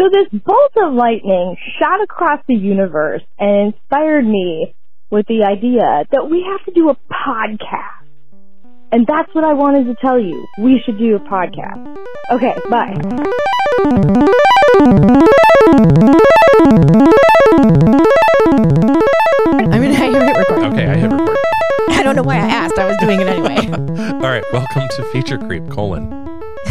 So this bolt of lightning shot across the universe and inspired me with the idea that we have to do a podcast. And that's what I wanted to tell you. We should do a podcast. Okay, bye. I mean, I hit record. Okay, I hit record. I don't know why I asked. I was doing it anyway. All right, welcome to Feature Creep, colon.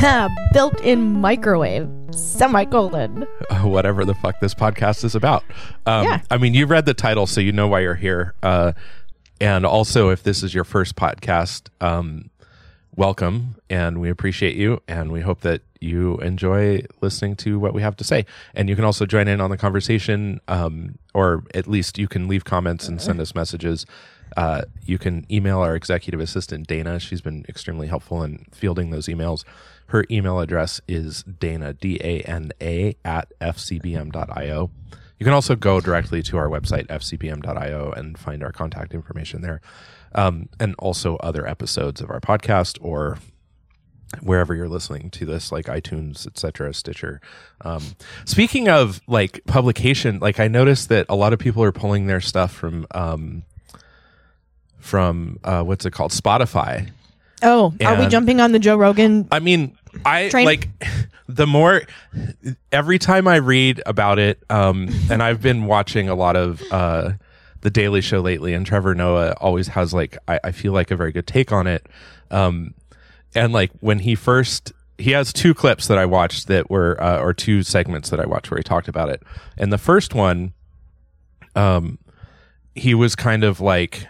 Built-in microwave, semicolon. Whatever the fuck this podcast is about. Um, Yeah. I mean, you read the title, so you know why you're here. Uh, and also, if this is your first podcast, um, welcome, and we appreciate you, and we hope that you enjoy listening to what we have to say. And you can also join in on the conversation, um, or at least you can leave comments and send us messages. Uh, you can email our executive assistant Dana. She's been extremely helpful in fielding those emails. Her email address is Dana D A N A at fcbm.io. You can also go directly to our website fcbm.io and find our contact information there, um, and also other episodes of our podcast or wherever you're listening to this, like iTunes, etc., Stitcher. Um, speaking of like publication, like I noticed that a lot of people are pulling their stuff from um, from uh, what's it called, Spotify. Oh, are we jumping on the Joe Rogan? I mean, I Train- like the more every time I read about it, um, and I've been watching a lot of uh, the Daily Show lately, and Trevor Noah always has like I, I feel like a very good take on it. Um, and like when he first he has two clips that I watched that were uh, or two segments that I watched where he talked about it. And the first one, um, he was kind of like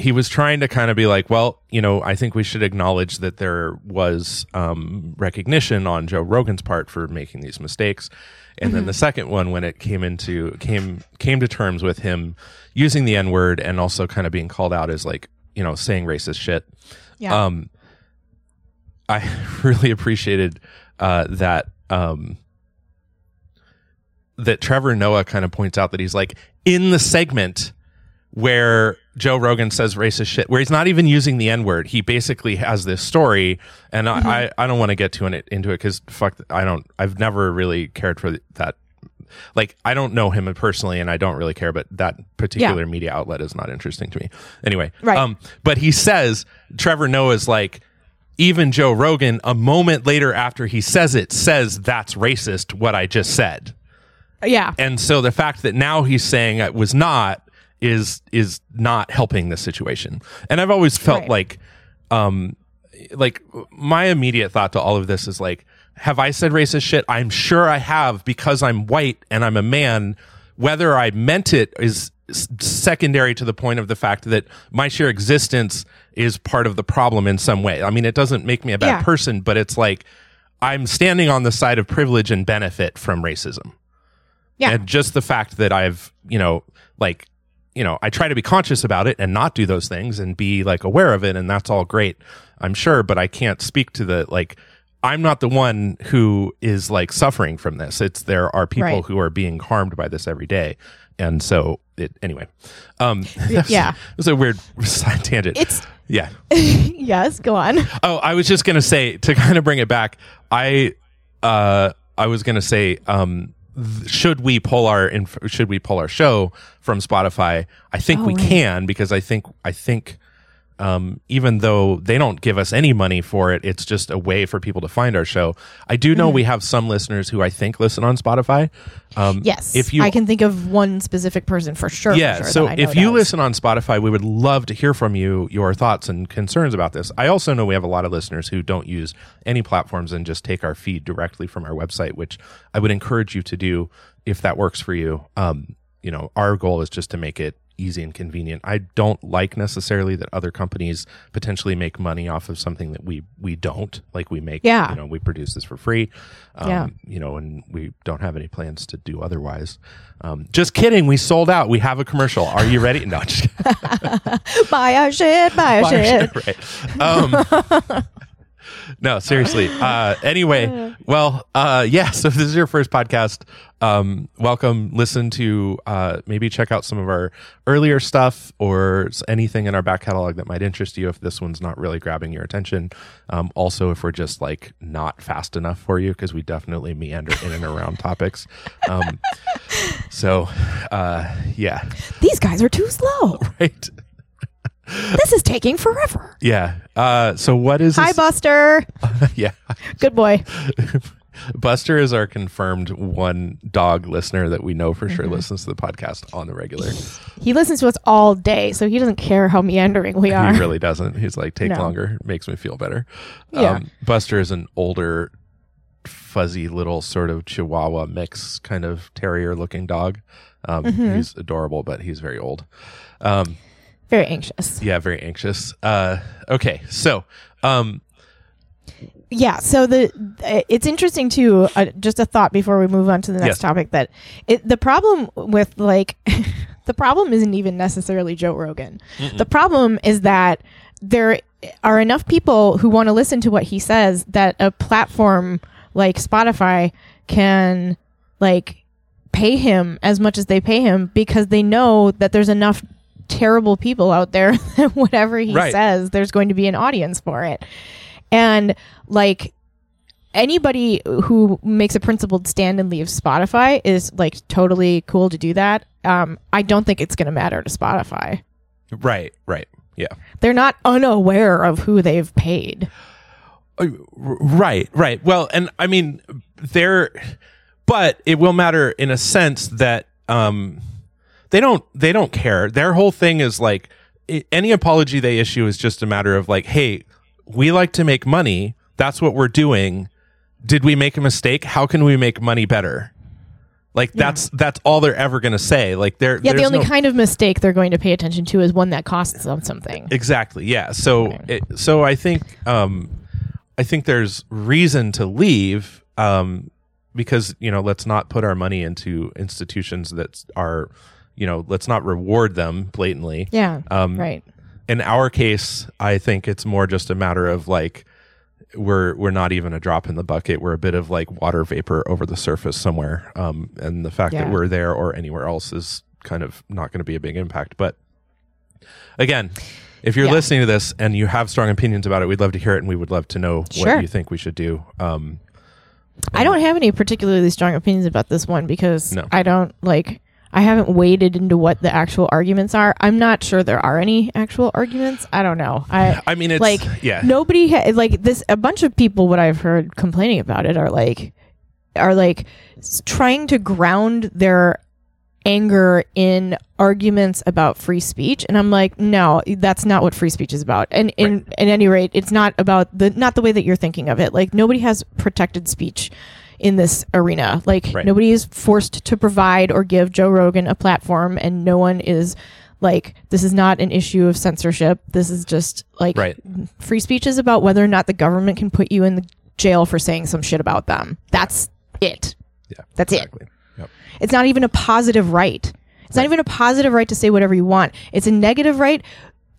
he was trying to kind of be like, well, you know, I think we should acknowledge that there was um, recognition on Joe Rogan's part for making these mistakes. And then the second one, when it came into came came to terms with him using the N word and also kind of being called out as like you know saying racist shit. Yeah. Um, I really appreciated uh, that um, that Trevor Noah kind of points out that he's like in the segment where Joe Rogan says racist shit, where he's not even using the N word. He basically has this story, and I, I, I don't want to get to it into it because fuck, I don't. I've never really cared for that. Like I don't know him personally, and I don't really care. But that particular media outlet is not interesting to me. Anyway, Right. Um, but he says Trevor Noah's like. Even Joe Rogan, a moment later after he says it, says that's racist. What I just said yeah. and so the fact that now he's saying it was not is is not helping the situation and i've always felt Right. like um like my immediate thought to all of this is like have i said racist shit i'm sure i have because i'm white and i'm a man whether i meant it is secondary to the point of the fact that my sheer existence is part of the problem in some way i mean it doesn't make me a bad Yeah. person but it's like i'm standing on the side of privilege and benefit from racism Yeah. and just the fact that I've, you know, like, you know, I try to be conscious about it and not do those things and be like aware of it. And that's all great, I'm sure, but I can't speak to the, like, I'm not the one who is like suffering from this. It's there are people Right. who are being harmed by this every day. And so it, anyway, um, Yeah. it was a weird side tangent. It's yeah. yes. Go on. Oh, I was just gonna say to kind of bring it back. I uh, I was gonna say, um, should we pull our inf- should we pull our show from Spotify? I think Oh, we right. can because I think I think. Um, even though they don't give us any money for it, it's just a way for people to find our show. I do Mm-hmm. know we have some listeners who I think listen on Spotify. Um, Yes. if you I can think of one specific person for sure. for yeah. sure so that I know if you does. listen on Spotify, we would love to hear from you your thoughts and concerns about this. I also know we have a lot of listeners who don't use any platforms and just take our feed directly from our website, which I would encourage you to do if that works for you. Um, you know, our goal is just to make it easy and convenient. I don't like necessarily that other companies potentially make money off of something that we we don't. Like we make, Yeah. you know, we produce this for free. Um, Yeah. you know, and we don't have any plans to do otherwise. Um, just kidding. We sold out. We have a commercial. Are you ready? No, just buy our shit, buy our shit. right. Um, no, seriously. Uh, anyway, well, uh, yeah. So if this is your first podcast, um, welcome. Listen to uh, maybe check out some of our earlier stuff or anything in our back catalog that might interest you. If this one's not really grabbing your attention, um, also if we're just like not fast enough for you, because we definitely meander in and around topics. Um, so, uh, yeah, These guys are too slow. right. This is taking forever. Yeah. Uh, so what is Hi, this- Buster. yeah. Good boy. Buster is our confirmed one dog listener that we know for sure Mm-hmm. listens to the podcast on the regular. He listens to us all day, so he doesn't care how meandering we are. He really doesn't. He's like, take No. longer, makes me feel better. Um, Yeah. Buster is an older, fuzzy little sort of Chihuahua mix kind of terrier looking dog. Um, Mm-hmm. He's adorable, but he's very old. Um, Very anxious. yeah, very anxious. Uh, okay, so um, Yeah. So the it's interesting too. Uh, just a thought before we move on to the next Yes. topic that it the problem with like the problem isn't even necessarily Joe Rogan. The problem is that there are enough people who want to listen to what he says that a platform like Spotify can like pay him as much as they pay him because they know that there's enough terrible people out there that whatever he Right. says there's going to be an audience for it and like anybody who makes a principled stand and leaves Spotify is like totally cool to do that. Um, I don't think it's going to matter to Spotify. right, right, yeah. They're not unaware of who they've paid. Uh, Right, right. Well, and I mean, they're, but it will matter in a sense that um, they don't they don't care. Their whole thing is like any apology they issue is just a matter of like, hey, we like to make money. That's what we're doing. Did we make a mistake? How can we make money better? Like that's that's all they're ever going to say. Like they're Yeah, the only no- kind of mistake they're going to pay attention to is one that costs them something. Exactly. Yeah. So it, so I think um I think there's reason to leave um because you know let's not put our money into institutions that are you know let's not reward them blatantly. Yeah. Um right. in our case I think it's more just a matter of like we're we're not even a drop in the bucket. We're a bit of like water vapor over the surface somewhere. Um and the fact that we're there or anywhere else is kind of not going to be a big impact. But again, if you're Yeah. listening to this and you have strong opinions about it, we'd love to hear it and we would love to know Sure. what you think we should do. Um, I don't have any particularly strong opinions about this one because No. I don't like. I haven't waded into what the actual arguments are. I'm not sure there are any actual arguments. I don't know. I I mean, it's like yeah, nobody ha- like this. A bunch of people, what I've heard complaining about it, are like are like trying to ground their anger in arguments about free speech and i'm like no that's not what free speech is about and in at any rate it's not about the not the way that you're thinking of it like nobody has protected speech in this arena like Right. nobody is forced to provide or give joe rogan a platform and no one is like this is not an issue of censorship this is just like right, free speech is about whether or not the government can put you in the jail for saying some shit about them that's it yeah, that's it exactly. Yep. it's not even a positive right. It's not even a positive right to say whatever you want. It's a negative right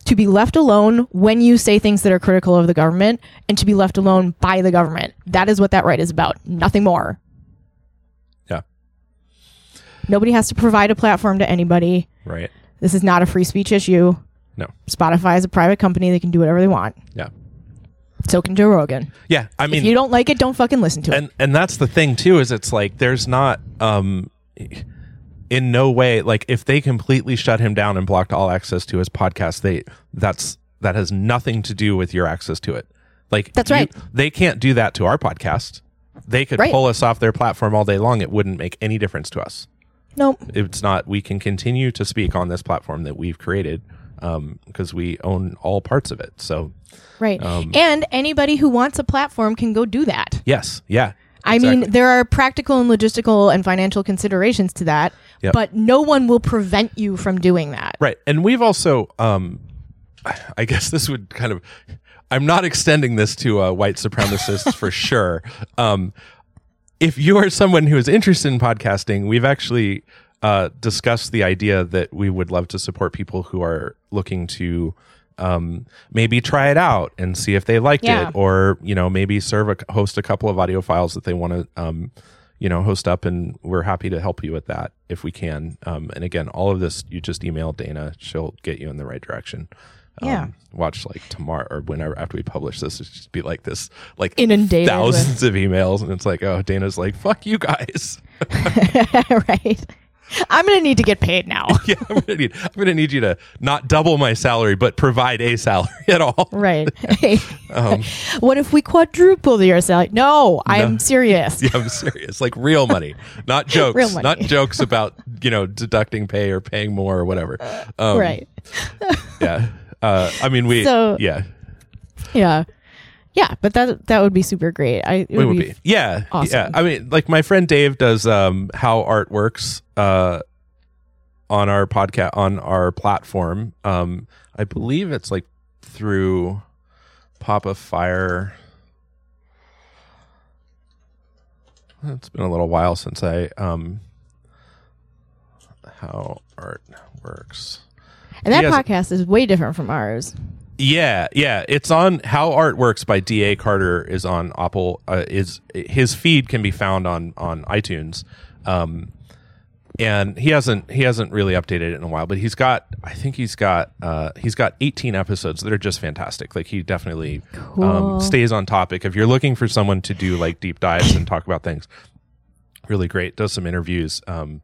to be left alone when you say things that are critical of the government and to be left alone by the government. That is what that right is about. Nothing more. Yeah, Nobody has to provide a platform to anybody. right. This is not a free speech issue. No, Spotify is a private company. They can do whatever they want. yeah, So can Joe Rogan. yeah. I mean, if you don't like it, don't fucking listen to it. and and that's the thing too is it's like there's not um in no way like if they completely shut him down and blocked all access to his podcast they that's that has nothing to do with your access to it like That's you- right. they can't do that to our podcast they could Right. pull us off their platform all day long it wouldn't make any difference to us Nope. it's not we can continue to speak on this platform that we've created um because we own all parts of it so Right. Um, and anybody who wants a platform can go do that. yes yeah I mean, there are practical and logistical and financial considerations to that, Yep. but no one will prevent you from doing that. Right. And we've also, um, I guess this would kind of, I'm not extending this to uh, white supremacists for sure. Um, if you are someone who is interested in podcasting, we've actually uh, discussed the idea that we would love to support people who are looking to um, maybe try it out and see if they liked Yeah. it, or you know, maybe serve a host a couple of audio files that they want to, um, you know, host up, and we're happy to help you with that if we can. Um, and again, all of this, you just email Dana; she'll get you in the right direction. Um, Yeah. Watch like tomorrow or whenever after we publish this, it's just be like this, like Inundated thousands of emails, and it's like, oh, Dana's like, fuck you guys. right. I'm gonna need to get paid now. yeah, I'm gonna need I'm gonna need you to not double my salary, but provide a salary at all. right. Hey, Um, what if we quadruple your salary? No, I'm serious. yeah, I'm serious. Like real money, not jokes. Real money. Not jokes about you know deducting pay or paying more or whatever. Um, right. Yeah. Uh, I mean, we. So- yeah, Yeah. Yeah, but that that would be super great. I it we would be. Yeah. awesome. Yeah. I mean, like my friend Dave does um, how art works uh, on our podcast on our platform. Um, I believe it's like through Papa Fire. It's been a little while since I um how art works. And that podcast is way different from ours. Yeah, yeah, it's on How Art Works by D.A. Carter is on Apple. Uh, is his feed can be found on on iTunes, um, and he hasn't he hasn't really updated it in a while. But he's got I think he's got uh, he's got 18 episodes that are just fantastic. Like he definitely Cool. um, stays on topic. If you're looking for someone to do like deep dives and talk about things, really great. Does some interviews. Um,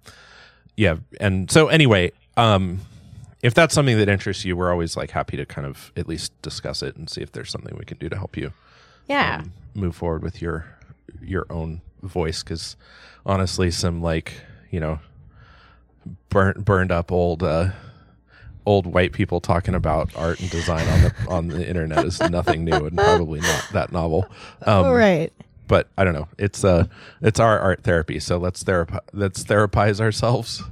yeah, and so anyway, um, if that's something that interests you, we're always like happy to kind of at least discuss it and see if there's something we can do to help you Yeah. um, move forward with your your own voice. Because honestly, some like you know burnt burned up old. Uh, Old white people talking about art and design on the on the internet is nothing new and probably not that novel. Um, right. but I don't know. It's uh it's our art therapy. So let's therap- let's therapize ourselves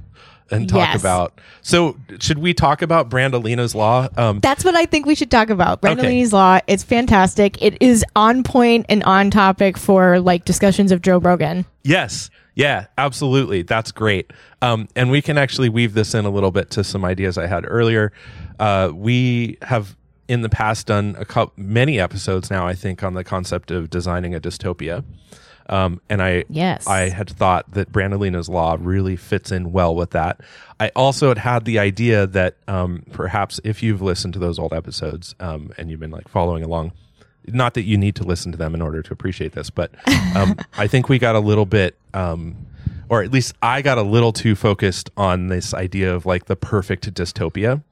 and talk Yes. about. So should we talk about Brandolini's law? Um That's what I think we should talk about. Okay. Brandolini's Law. It's fantastic. It is on point and on topic for like discussions of Joe Rogan. yes. Yeah, absolutely. That's great. Um and we can actually weave this in a little bit to some ideas I had earlier. Uh we have in the past done a couple many episodes now I think on the concept of designing a dystopia. Um, and I Yes. I had thought that Brandolini's law really fits in well with that. I also had had the idea that um, perhaps if you've listened to those old episodes um, and you've been like following along, not that you need to listen to them in order to appreciate this, but um, I think we got a little bit, um, or at least I got a little too focused on this idea of like the perfect dystopia,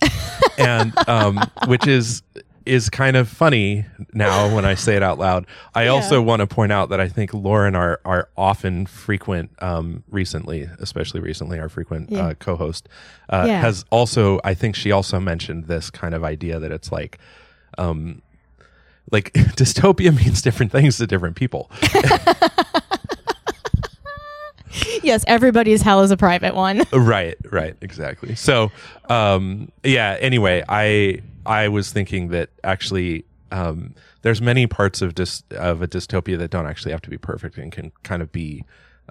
and um, which is is kind of funny now when I say it out loud. I also want to point out that I think Lauren, our our often frequent, um, recently, especially recently, our frequent Yeah. uh, co-host, uh, Yeah. has also. I think she also mentioned this kind of idea that it's like. Um, like dystopia means different things to different people. Yes, everybody's hell is a private one. right right exactly so um yeah anyway i i was thinking that actually um there's many parts of dis of a dystopia that don't actually have to be perfect and can kind of be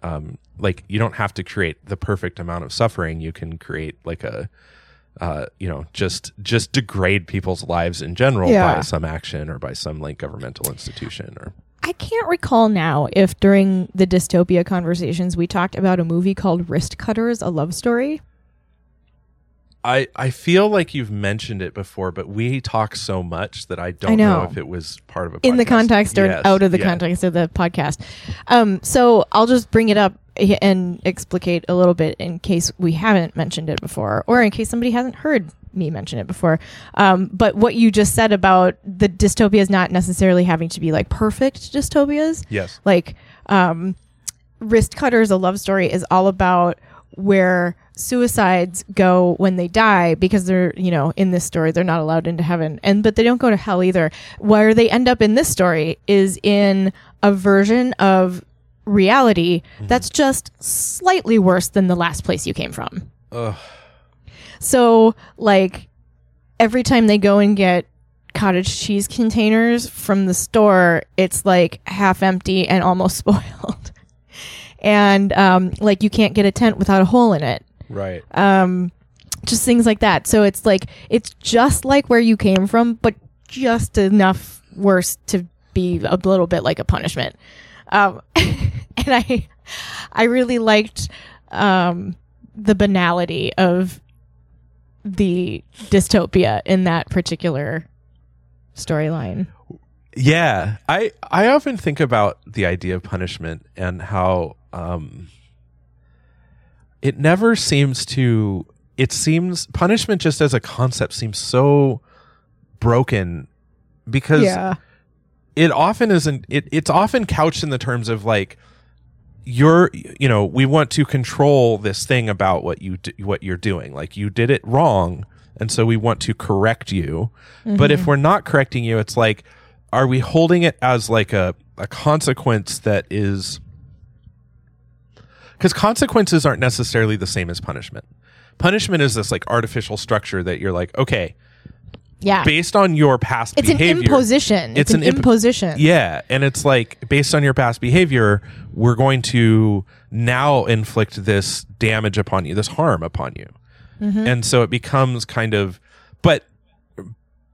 um like you don't have to create the perfect amount of suffering you can create like a uh, you know, just just degrade people's lives in general Yeah. by some action or by some like governmental institution or I can't recall now if during the dystopia conversations we talked about a movie called Wristcutters, a love story. I I feel like you've mentioned it before, but we talk so much that I don't I know. if it was part of a in the context or Yes, out of the context of the podcast. Um, so I'll just bring it up and explicate a little bit in case we haven't mentioned it before, or in case somebody hasn't heard me mention it before. Um, but what you just said about the dystopias not necessarily having to be like perfect dystopias, Yes. like um, Wristcutters a love story is all about where suicides go when they die because they're you know in this story they're not allowed into heaven and but they don't go to hell either where they end up in this story is in a version of reality mm-hmm. that's just slightly worse than the last place you came from Ugh. so like every time they go and get cottage cheese containers from the store, it's like half empty and almost spoiled. And um, like you can't get a tent without a hole in it. Right. Um, just things like that. So it's like it's just like where you came from, but just enough worse to be a little bit like a punishment. Um, and I, I really liked um, the banality of the dystopia in that particular storyline. Yeah, I I often think about the idea of punishment and how um, it never seems to. It seems punishment just as a concept seems so broken because Yeah. it often isn't. It, it's often couched in the terms of like you're you know we want to control this thing about what you d- what you're doing like you did it wrong and so we want to correct you but if we're not correcting you it's like are we holding it as like a a consequence that is because consequences aren't necessarily the same as punishment punishment is this like artificial structure that you're like okay Yeah. based on your past it's an imposition. It's, It's an, an imp- imposition. yeah, and it's like based on your past behavior, we're going to now inflict this damage upon you, this harm upon you. Mm-hmm. And so it becomes kind of but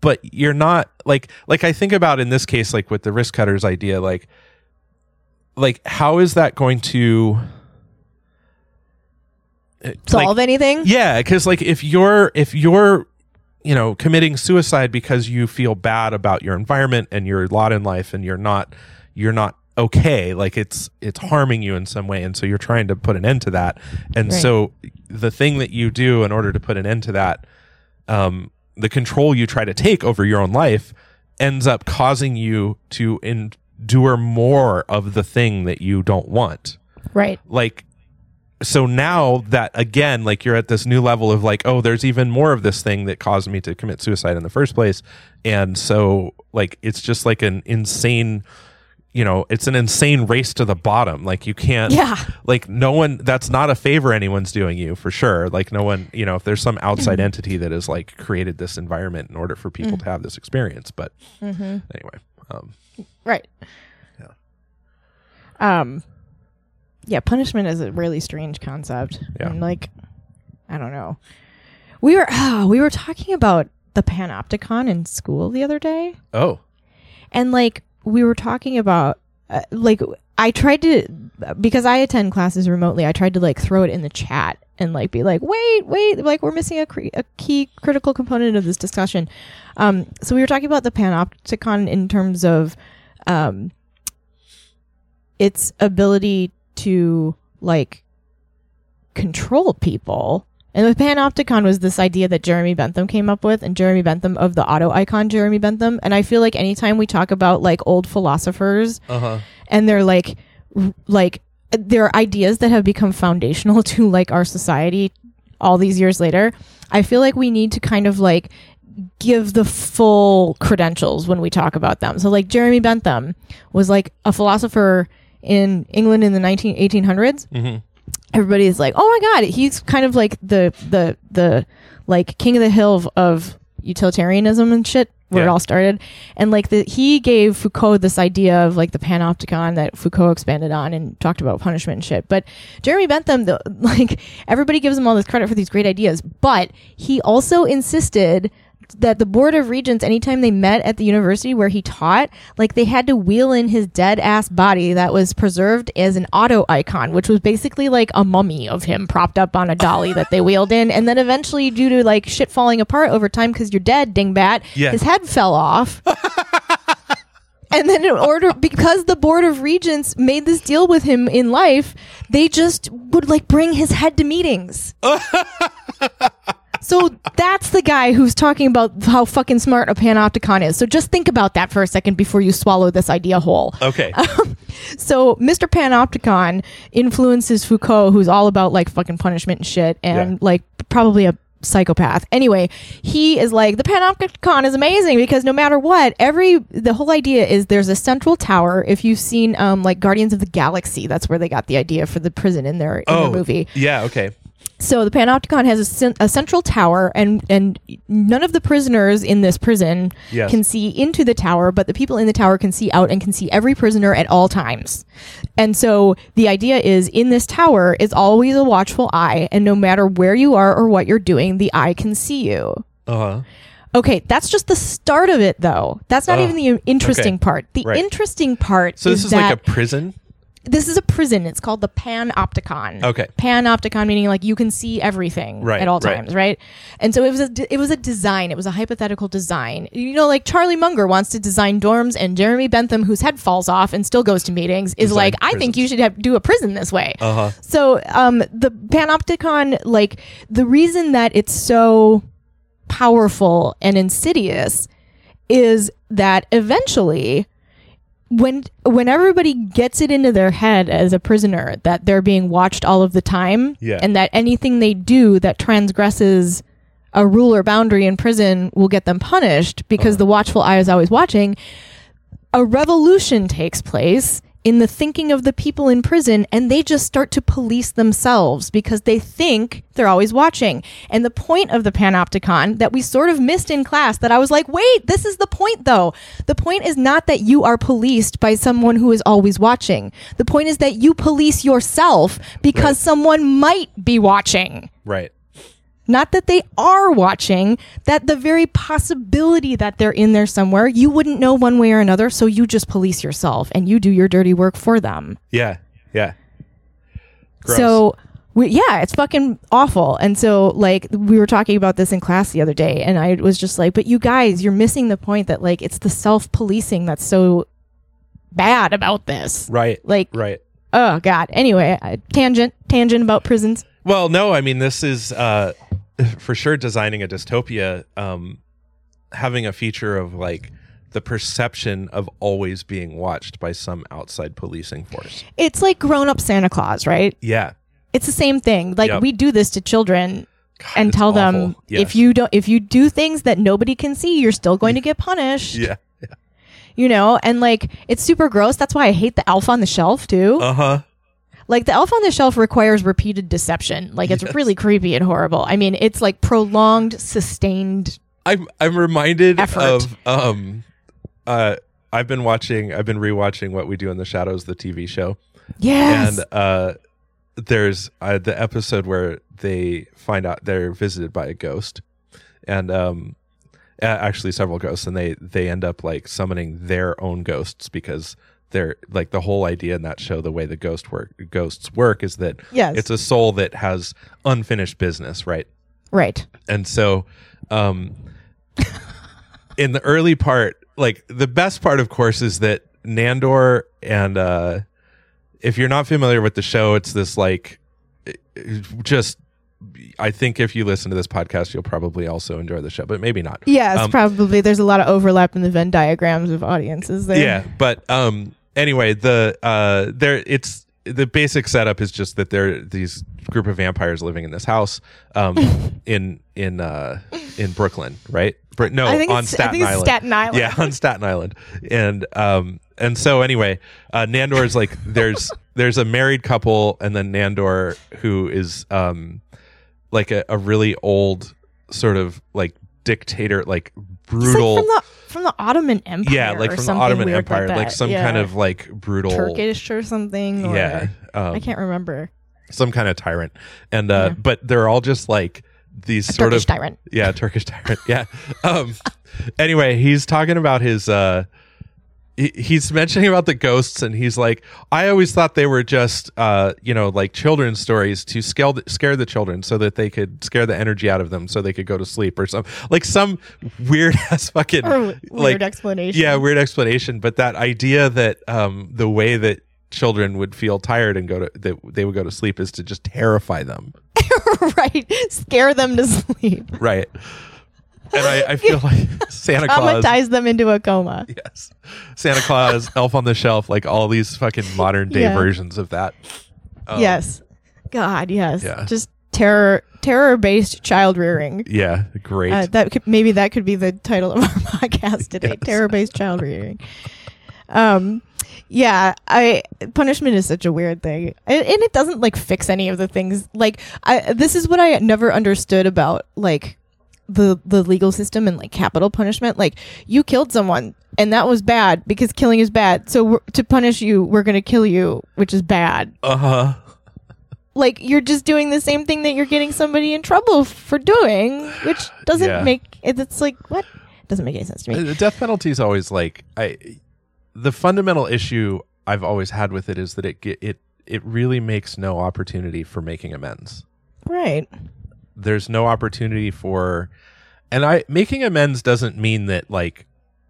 but you're not like like I think about in this case like with the Wristcutters idea like like how is that going to uh, Solve like, anything? yeah, because like if you're if you're you know committing suicide because you feel bad about your environment and your lot in life and you're not you're not okay like it's it's harming you in some way and so you're trying to put an end to that and Right. so the thing that you do in order to put an end to that um the control you try to take over your own life ends up causing you to endure more of the thing that you don't want Right. like so now that again like you're at this new level of like oh there's even more of this thing that caused me to commit suicide in the first place and so like it's just like an insane you know it's an insane race to the bottom like you can't Yeah. like no one that's not a favor anyone's doing you for sure like no one you know if there's some outside entity that has like created this environment in order for people to have this experience but anyway um Right. Yeah. Um yeah, punishment is a really strange concept. Yeah. And like I don't know. We were ah, we were talking about the panopticon in school the other day oh and like we were talking about uh, like I tried to because I attend classes remotely. I tried to like throw it in the chat and like be like, wait, wait, like we're missing a, cre- a key critical component of this discussion. Um, so we were talking about the panopticon in terms of um, its ability to like control people. And the panopticon was this idea that Jeremy Bentham came up with, and Jeremy Bentham of the auto icon Jeremy Bentham. And I feel like anytime we talk about like old philosophers uh-huh and they're like r- like there are ideas that have become foundational to like our society all these years later, I feel like we need to kind of like give the full credentials when we talk about them. So like Jeremy Bentham was like a philosopher in England in the 19 1800s hmm everybody's like, "Oh my god, he's kind of like the the the like king of the hill of, of utilitarianism and shit." Where it all started, and like the he gave Foucault this idea of like the panopticon that Foucault expanded on and talked about punishment and shit. But Jeremy Bentham, the, like everybody gives him all this credit for these great ideas, but he also insisted that the board of regents anytime they met at the university where he taught like they had to wheel in his dead ass body that was preserved as an auto icon which was basically like a mummy of him propped up on a dolly that they wheeled in. And then eventually due to like shit falling apart over time because you're dead dingbat Yeah. his head fell off. And then in order because the board of regents made this deal with him in life they just would like bring his head to meetings so that's the guy who's talking about how fucking smart a panopticon is so just think about that for a second before you swallow this idea whole okay so Mr. Panopticon influences Foucault, who's all about like fucking punishment and shit, and Yeah. like probably a psychopath. Anyway, he is like the Panopticon is amazing because no matter what, every the whole idea is there's a central tower. If you've seen um like Guardians of the Galaxy, that's where they got the idea for the prison in their in oh the movie yeah okay So the Panopticon has a, cen- a central tower, and and none of the prisoners in this prison Yes. can see into the tower, but the people in the tower can see out and can see every prisoner at all times. And so the idea is in this tower is always a watchful eye, and no matter where you are or what you're doing, the eye can see you. Uh huh. Okay, that's just the start of it, though. That's not Oh, even the interesting okay. part. The Right. interesting part So this is is like a prison. This is a prison. It's called the Panopticon. Okay. Panopticon meaning like you can see everything Right, at all right. times, right? And so it was a it was a design. It was a hypothetical design. You know, like Charlie Munger wants to design dorms, and Jeremy Bentham, whose head falls off and still goes to meetings, is Design like, I think you should have, do a prison this way. Uh huh. So um, the Panopticon, like the reason that it's so powerful and insidious is that eventually when when everybody gets it into their head as a prisoner that they're being watched all of the time Yeah. and that anything they do that transgresses a rule or boundary in prison will get them punished because uh-huh. the watchful eye is always watching a revolution takes place in the thinking of the people in prison and they just start to police themselves because they think they're always watching. And the point of the panopticon that we sort of missed in class that I was like, wait, this is the point though. The point is not that you are policed by someone who is always watching. The point is that you police yourself because Right. someone might be watching Right. Not that they are watching, that the very possibility that they're in there somewhere, you wouldn't know one way or another, so you just police yourself and you do your dirty work for them. Yeah. Yeah. Gross. So, we, yeah, it's fucking awful. And so, like, we were talking about this in class the other day, and I was just like, but you guys, you're missing the point that, like, it's the self policing that's so bad about this. Right. Like, Right. oh, God. Anyway, uh, tangent, tangent about prisons. Well, no, I mean this is uh, for sure designing a dystopia, um, having a feature of like the perception of always being watched by some outside policing force. It's like grown up Santa Claus, right? Yeah. It's the same thing. Like, Yep. we do this to children God, and tell them. Yes. if you don't if you do things that nobody can see you're still going to get punished Yeah. you know and like it's super gross that's why i hate the elf on the shelf too Uh huh. Like the elf on the shelf requires repeated deception. Like it's Yes. really creepy and horrible. I mean it's like prolonged sustained I'm I'm reminded Effort. of um uh I've been watching I've been rewatching What We Do in the Shadows the TV show. Yes. And uh there's uh, the episode where they find out they're visited by a ghost. And um actually several ghosts. And they they end up like summoning their own ghosts because they're like the whole idea in that show the way the ghost work ghosts work is that Yes. it's a soul that has unfinished business right? Right. And so um in the early part like the best part of course is that nandor and uh if you're not familiar with the show it's this like just i think if you listen to this podcast you'll probably also enjoy the show but maybe not. Yes Um, probably. There's a lot of overlap in the venn diagrams of audiences there. Yeah but um anyway the uh there it's the basic setup is just that there are these group of vampires living in this house um in in uh in brooklyn right? No on staten think island. Staten Island. yeah on staten island. And um and so anyway uh nandor is like there's there's a married couple and then nandor who is um like a, a really old sort of like dictator like It's like brutal from the from the Ottoman Empire. yeah like or from the ottoman empire like, that. some Yeah. kind of like brutal Turkish or something. Or, yeah um, I can't remember. some kind of tyrant and uh Yeah. but they're all just like these sort Turkish of tyrant. yeah turkish tyrant yeah um anyway he's talking about his uh he- he's mentioning about the ghosts and he's like i always thought they were just uh you know like children's stories to scare the, scare the children so that they could scare the energy out of them so they could go to sleep or some like some weird ass fucking weird like explanation. yeah weird explanation but that idea that um the way that children would feel tired and go to that they would go to sleep is to just terrify them right. Scare them to sleep. right and i, I feel like santa claus Traumatize them into a coma. yes santa claus elf on the shelf like all these fucking modern day Yeah. versions of that Um, yes. God, yes. Yeah. Just terror terror based child rearing. yeah great Uh, that could maybe that could be the title of our podcast today. Yes. Terror based child rearing. Um, yeah, I punishment is such a weird thing, and, and it doesn't like fix any of the things. Like, I this is what I never understood about like the the legal system and like capital punishment. Like, you killed someone, and that was bad because killing is bad. So to punish you, we're gonna kill you, which is bad. Uh huh. Like, you're just doing the same thing that you're getting somebody in trouble for doing, which doesn't Yeah. make it. It's like what doesn't make any sense to me. The death penalty is always like I. The fundamental issue I've always had with it is that it it it really makes no opportunity for making amends. Right. There's no opportunity for, and I making amends doesn't mean that like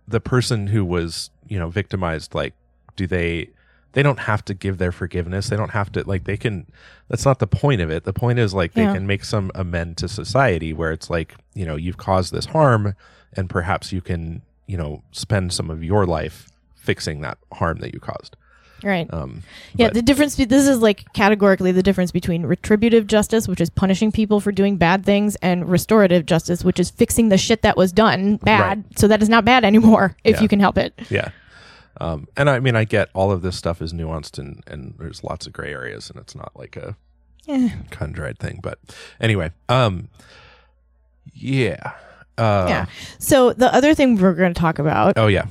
the person who was you know victimized like do they they don't have to give their forgiveness. They don't have to like they can that's not the point of it. The point is like they Yeah. can make some amend to society where it's like you know you've caused this harm and perhaps you can you know spend some of your life fixing that harm that you caused Right. um Yeah, the difference. be- This is like categorically the difference between retributive justice, which is punishing people for doing bad things, and restorative justice, which is fixing the shit that was done bad, Right. so that is not bad anymore if Yeah. you can help it. yeah um and i mean i get all of this stuff is nuanced and and there's lots of gray areas and it's not like a Eh. cut thing but anyway um yeah uh yeah. So the other thing we're going to talk about, oh yeah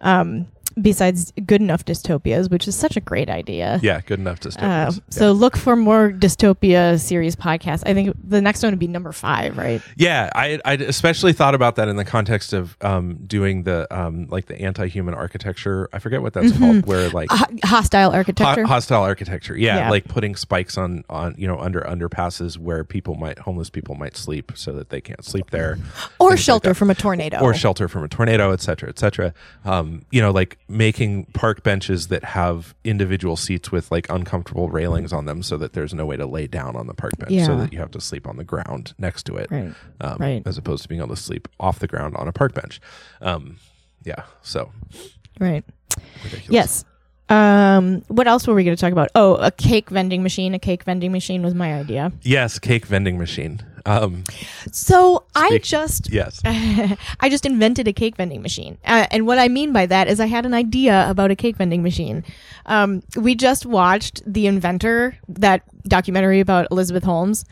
um, besides good enough dystopias, which is such a great idea. yeah good enough dystopias. Uh, so look for more dystopia series podcasts. I think the next one would be number five, right? yeah i i especially thought about that in the context of um doing the um like the anti-human architecture i forget what that's called where like Ho- hostile ho- architecture. hostile architecture yeah, Yeah. like putting spikes on on you know under underpasses where people might homeless people might sleep so that they can't sleep there or things like shelter from a tornado. or shelter from a tornado, et cetera, et cetera. Um, you know, like making park benches that have individual seats with like uncomfortable railings on them so that there's no way to lay down on the park bench so that you have to sleep on the ground next to it. Right. Um, Right. As opposed to being able to sleep off the ground on a park bench. Um, yeah. So Right. ridiculous. Yes. Um, what else were we going to talk about? Oh, a cake vending machine. A cake vending machine was my idea. Yes. Cake vending machine. Um, So I just, yes. I just invented a cake vending machine. Uh, and what I mean by that is I had an idea about a cake vending machine. Um, we just watched The Inventor, that documentary about Elizabeth Holmes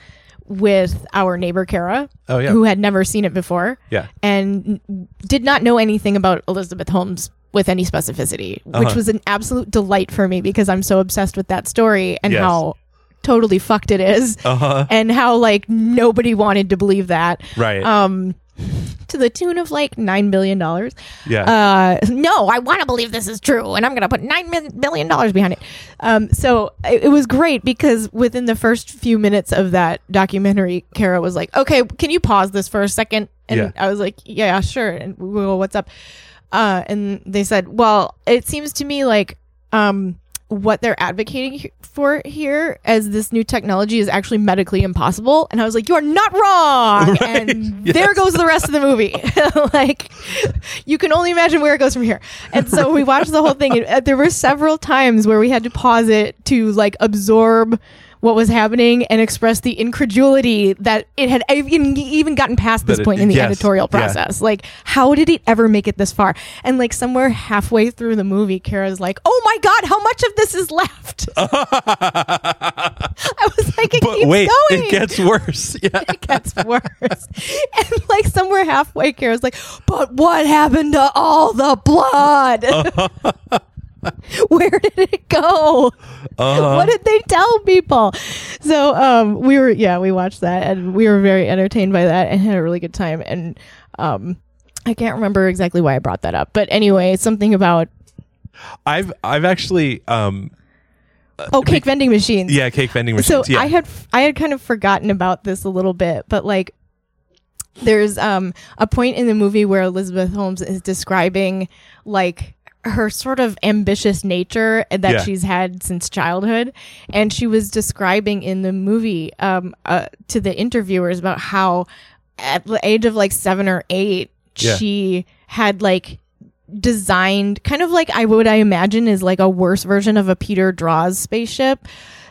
with our neighbor Kara, Oh, yeah. who had never seen it before. Yeah. and did not know anything about Elizabeth Holmes with any specificity, which Uh-huh. was an absolute delight for me because I'm so obsessed with that story and Yes. how totally fucked it is Uh huh. and how like nobody wanted to believe that. Right. Um to the tune of like 9 billion dollars. yeah. Uh no, I want to believe this is true and I'm going to put 9 mil- billion dollars behind it. Um so it, it was great because within the first few minutes of that documentary Kara was like, "Okay, can you pause this for a second? And Yeah. I was like, "Yeah, sure." And we go, "What's up?" Uh and they said, "Well, it seems to me like um what they're advocating for here as this new technology is actually medically impossible. And I was like, you're not wrong. Right. And Yes. there goes the rest of the movie. like, you can only imagine where it goes from here. And so we watched the whole thing. And uh, there were several times where we had to pause it to like absorb what was happening and express the incredulity that it had even, gotten past this That it- point in the yes. editorial Yeah. process. Like, how did it ever make it this far? And like somewhere halfway through the movie, Kara's like, "Oh my god, how much of this is left?" I was like, "It but keeps wait, going." it gets worse. Yeah. it gets worse. and like somewhere halfway, Kara's like, "But what happened to all the blood? Where did it go? Uh-huh. What did they tell people?" So um, we were, yeah, we watched that, and we were very entertained by that, and had a really good time. And um, I can't remember exactly why I brought that up, but anyway, something about I've I've actually um oh, cake vending machines. yeah cake vending so machines. yeah. I had I had kind of forgotten about this a little bit, but like there's um a point in the movie where Elizabeth Holmes is describing like her sort of ambitious nature that Yeah. she's had since childhood and she was describing in the movie um uh, to the interviewers about how at the age of like 7 or 8 Yeah. she had like designed kind of like I would I imagine is like a worse version of a Peter Draws spaceship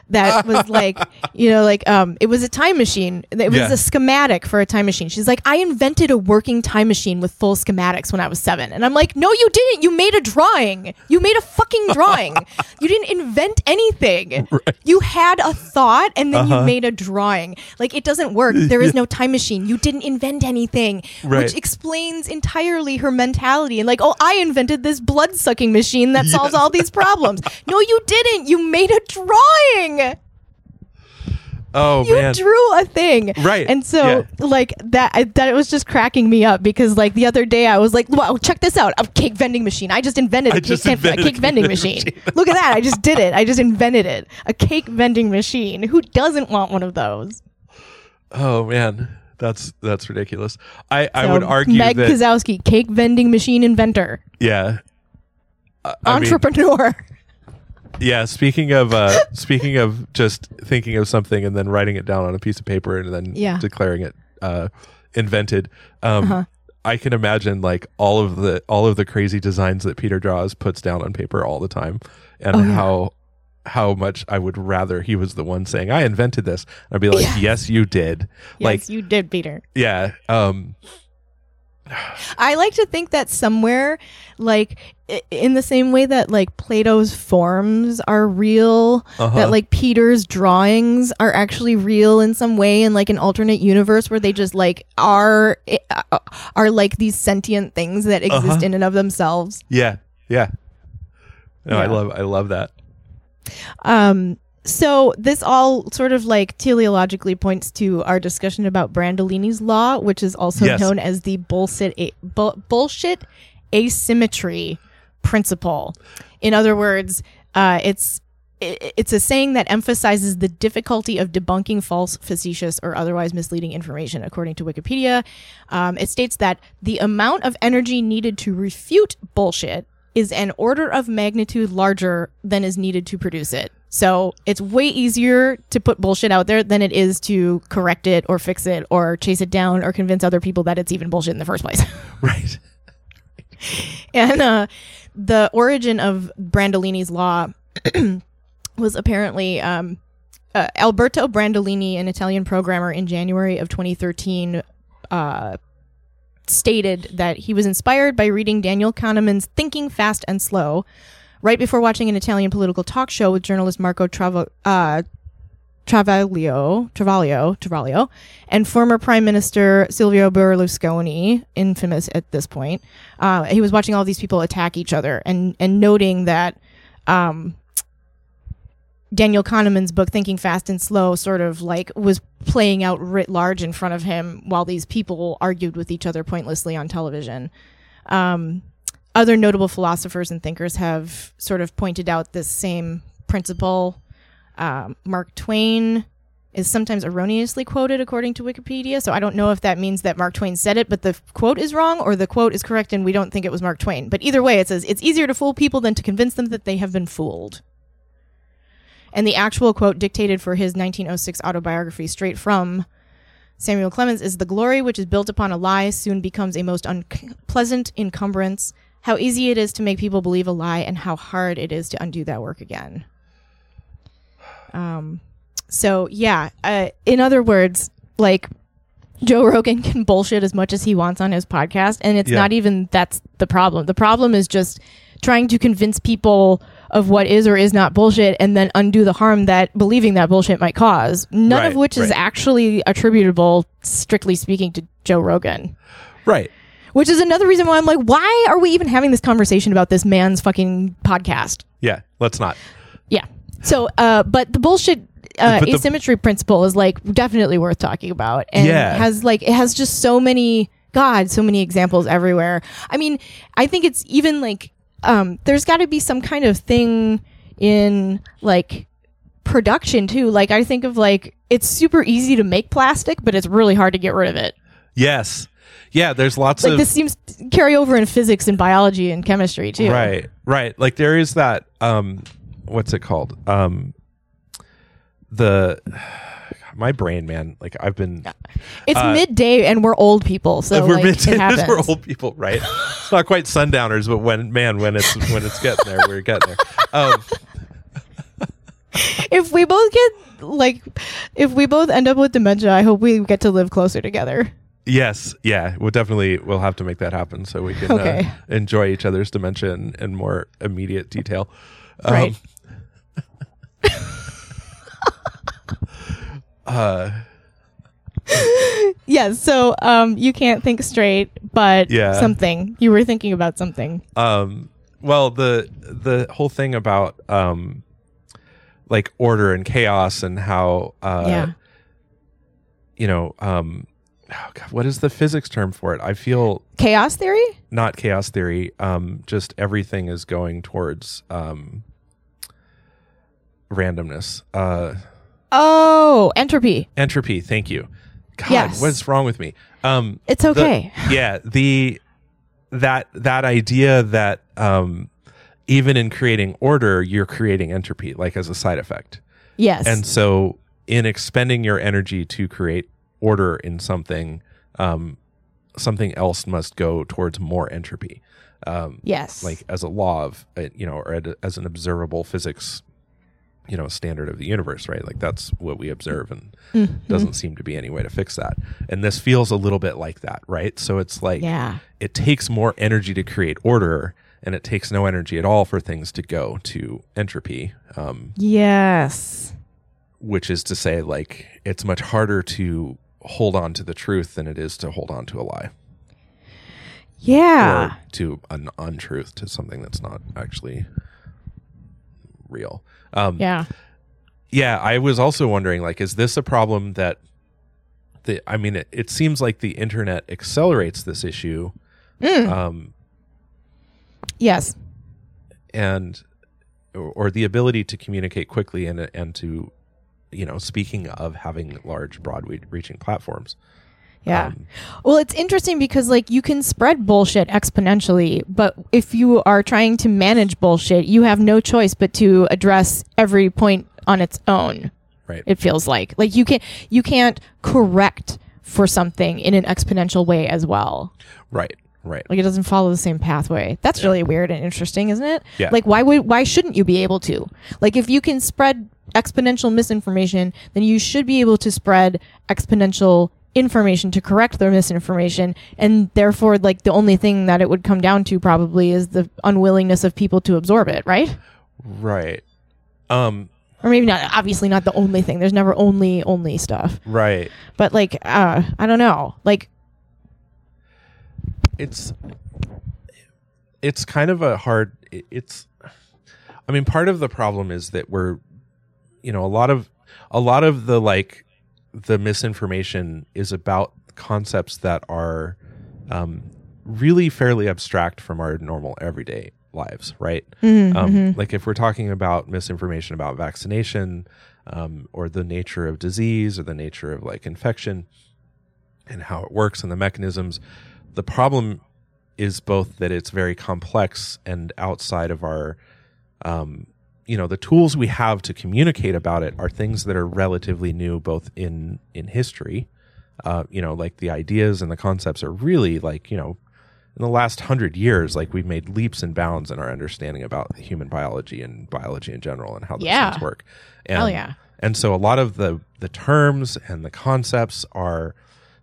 that was like, you know, like um, it was a time machine. It was Yeah. a schematic for a time machine. She's like, I invented a working time machine with full schematics when I was seven, and I'm like, no, you didn't. You made a drawing. You made a fucking drawing. you didn't invent anything. You had a thought, and then Uh-huh. you made a drawing. Like it doesn't work. There is no time machine. You didn't invent anything, Right. which explains entirely her mentality. And like, oh, I invented this blood sucking machine that solves all these problems. no, you didn't. You made a drawing. Oh You man. drew a thing, Right, And so, like that, I, that was just cracking me up because, like, the other day I was like, "Wow, check this out! A cake vending machine! I just invented a I cake, just ven- invented a cake vending machine. Look at that! I just did it! I just invented it! A cake vending machine! Who doesn't want one of those?" oh man. That's that's ridiculous. I I would argue Meg that Kozowski, cake vending machine inventor, yeah. I- I mean, entrepreneur. Yeah, speaking of uh speaking of just thinking of something and then writing it down on a piece of paper and then Yeah. declaring it uh invented. Um Uh-huh. I can imagine like all of the all of the crazy designs that Peter draws puts down on paper all the time and Oh, yeah. how how much I would rather he was the one saying I invented this. I'd be like. "Yes, you did." yes, like you did, Peter. yeah, um I like to think that somewhere, like in the same way that like Plato's forms are real, Uh-huh. that like Peter's drawings are actually real in some way, in like an alternate universe where they just like are uh, are like these sentient things that exist Uh-huh. in and of themselves. yeah, yeah. No, I love I love that. Um, so this all sort of like teleologically points to our discussion about Brandolini's law, which is also Yes. known as the bullshit a- bu- bullshit asymmetry principle. In other words, uh, it's it's a saying that emphasizes the difficulty of debunking false, facetious, or otherwise misleading information. According to Wikipedia, um, it states that the amount of energy needed to refute bullshit is an order of magnitude larger than is needed to produce it. So it's way easier to put bullshit out there than it is to correct it or fix it or chase it down or convince other people that it's even bullshit in the first place. Right. and uh, the origin of Brandolini's law was apparently um, uh, Alberto Brandolini, an Italian programmer, in January of 2013, uh, stated that he was inspired by reading Daniel Kahneman's Thinking Fast and Slow right before watching an Italian political talk show with journalist Marco Travo- uh, Travaglio, Travaglio, Travaglio, and former Prime Minister Silvio Berlusconi, infamous at this point. Uh, he was watching all these people attack each other and and noting that um, Daniel Kahneman's book Thinking Fast and Slow sort of like was playing out writ large in front of him while these people argued with each other pointlessly on television. Um, other notable philosophers and thinkers have sort of pointed out this same principle. Um, Mark Twain is sometimes erroneously quoted according to Wikipedia, so I don't know if that means that Mark Twain said it, but the quote is wrong, or the quote is correct and we don't think it was Mark Twain. But either way, it says it's easier to fool people than to convince them that they have been fooled. And the actual quote dictated for his 1906 autobiography, straight from Samuel Clemens, is the glory which is built upon a lie soon becomes a most unpleasant encumbrance. How easy it is to make people believe a lie, and how hard it is to undo that work again. Um, so yeah, uh, in other words, like Joe Rogan can bullshit as much as he wants on his podcast, and it's Yeah. not even that's the problem. The problem is just trying to convince people of what is or is not bullshit and then undo the harm that believing that bullshit might cause. None of Right, which is actually attributable, strictly speaking, to Joe Rogan. Right. Which is another reason why I'm like, why are we even having this conversation about this man's fucking podcast? Yeah. Let's not. Yeah. So, uh, but the bullshit uh, But the- asymmetry principle is like definitely worth talking about, and Yeah. has like it has just so many God, so many examples everywhere. I mean, I think it's even like um, there's got to be some kind of thing in like production too. Like I think of like it's super easy to make plastic, but it's really hard to get rid of it. Yes. Yeah. There's lots Like of this seems to carry over in physics and biology and chemistry too. Right, right. Like there is that um what's it called? Um the my brain, man. Like I've been It's Uh, midday and we're old people, so we're like, mid- it we're old people, right? it's not quite sundowners, but when man, when it's when it's getting there, we're getting there. Um if we both get like, if we both end up with dementia, I hope we get to live closer together. Yes, yeah, we'll definitely we'll have to make that happen so we can uh, enjoy each other's dementia in, more immediate detail. Um, Right. uh, Yes. So, um, you can't think straight, but Yeah. something you were thinking about something. um, well, the the whole thing about um, like order and chaos and how uh, yeah. you know um, oh God, what is the physics term for it? I feel Chaos theory. not chaos theory. Um, just everything is going towards um, randomness. Uh, Oh, entropy. entropy. Thank you. God, Yes. what's wrong with me? Um, It's the- okay. yeah, the that that idea that um, even in creating order, you're creating entropy, like as a side effect. yes. And so, in expending your energy to create order in something, um, something else must go towards more entropy. Um, yes. like as a law of uh, you know or as an observable physics you know standard of the universe right like that's what we observe and Mm-hmm. doesn't seem to be any way to fix that and this feels a little bit like that right so it's like Yeah. it takes more energy to create order and it takes no energy at all for things to go to entropy um, Yes. which is to say like it's much harder to hold on to the truth than it is to hold on to a lie Yeah. or to an untruth to something that's not actually real. Um, yeah. yeah. I was also wondering, like, is this a problem that the? I mean, it, it seems like the internet accelerates this issue, Mm. um, Yes. and or, or the ability to communicate quickly and and to, you know, speaking of having large, broad reaching platforms. Yeah. Um, Well, it's interesting because like you can spread bullshit exponentially, but if you are trying to manage bullshit, you have no choice but to address every point on its own. Right. It feels like like you can you can't correct for something in an exponential way as well. right. Right. Like it doesn't follow the same pathway. That's really weird and interesting, isn't it? Yeah. Like why would why shouldn't you be able to? Like if you can spread exponential misinformation, then you should be able to spread exponential information to correct the misinformation and therefore like the only thing that it would come down to probably is the unwillingness of people to absorb it, right? Right. Um. Or maybe not obviously not the only thing. There's never only only stuff. Right. But like uh I don't know. Like it's it's kind of a hard it's i mean part of the problem is that we're you know a lot of a lot of the like the misinformation is about concepts that are um, really fairly abstract from our normal everyday lives right? Um, like if we're talking about misinformation about vaccination um, or the nature of disease or the nature of like infection and how it works and the mechanisms the problem is both that it's very complex and outside of our um, you know the tools we have to communicate about it are things that are relatively new both in in history uh, you know like the ideas and the concepts are really like you know in the last hundred years like we've made leaps and bounds in our understanding about human biology and biology in general and how those Yeah. things work and, Hell yeah. and so a lot of the the terms and the concepts are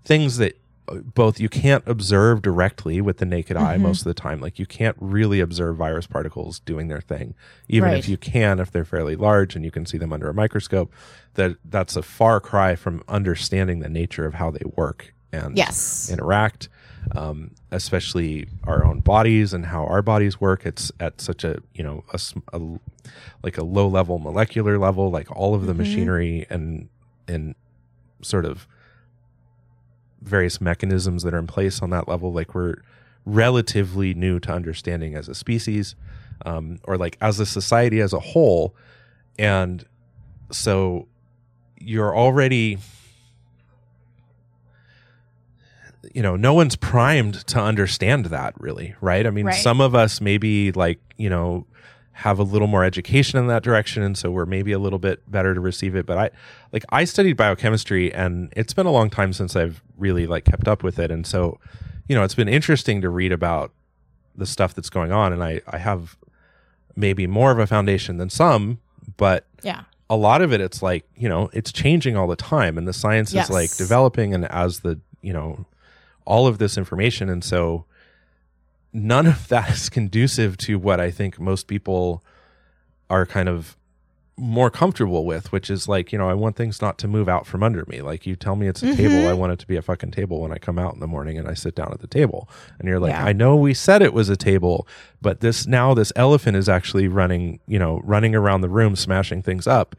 things that both you can't observe directly with the naked eye most of the time. Like you can't really observe virus particles doing their thing. Even Right. if you can if they're fairly large and you can see them under a microscope that that's a far cry from understanding the nature of how they work and Yes. interact um, especially our own bodies and how our bodies work. It's at such a you know a, a like a low level molecular level like all of the machinery and and sort of various mechanisms that are in place on that level like we're relatively new to understanding as a species um, or like as a society as a whole and so you're already you know no one's primed to understand that really right i mean Right. some of us maybe like you know have a little more education in that direction and so we're maybe a little bit better to receive it but i like i studied biochemistry and it's been a long time since i've really like kept up with it and so you know it's been interesting to read about the stuff that's going on and i i have maybe more of a foundation than some but Yeah. a lot of it it's like you know it's changing all the time and the science Yes. is like developing and as the you know all of this information and so none of that is conducive to what i think most people are kind of more comfortable with which is like you know i want things not to move out from under me like you tell me it's a Mm-hmm. table i want it to be a fucking table when i come out in the morning and i sit down at the table and you're like Yeah. i know we said it was a table but this now this elephant is actually running you know running around the room smashing things up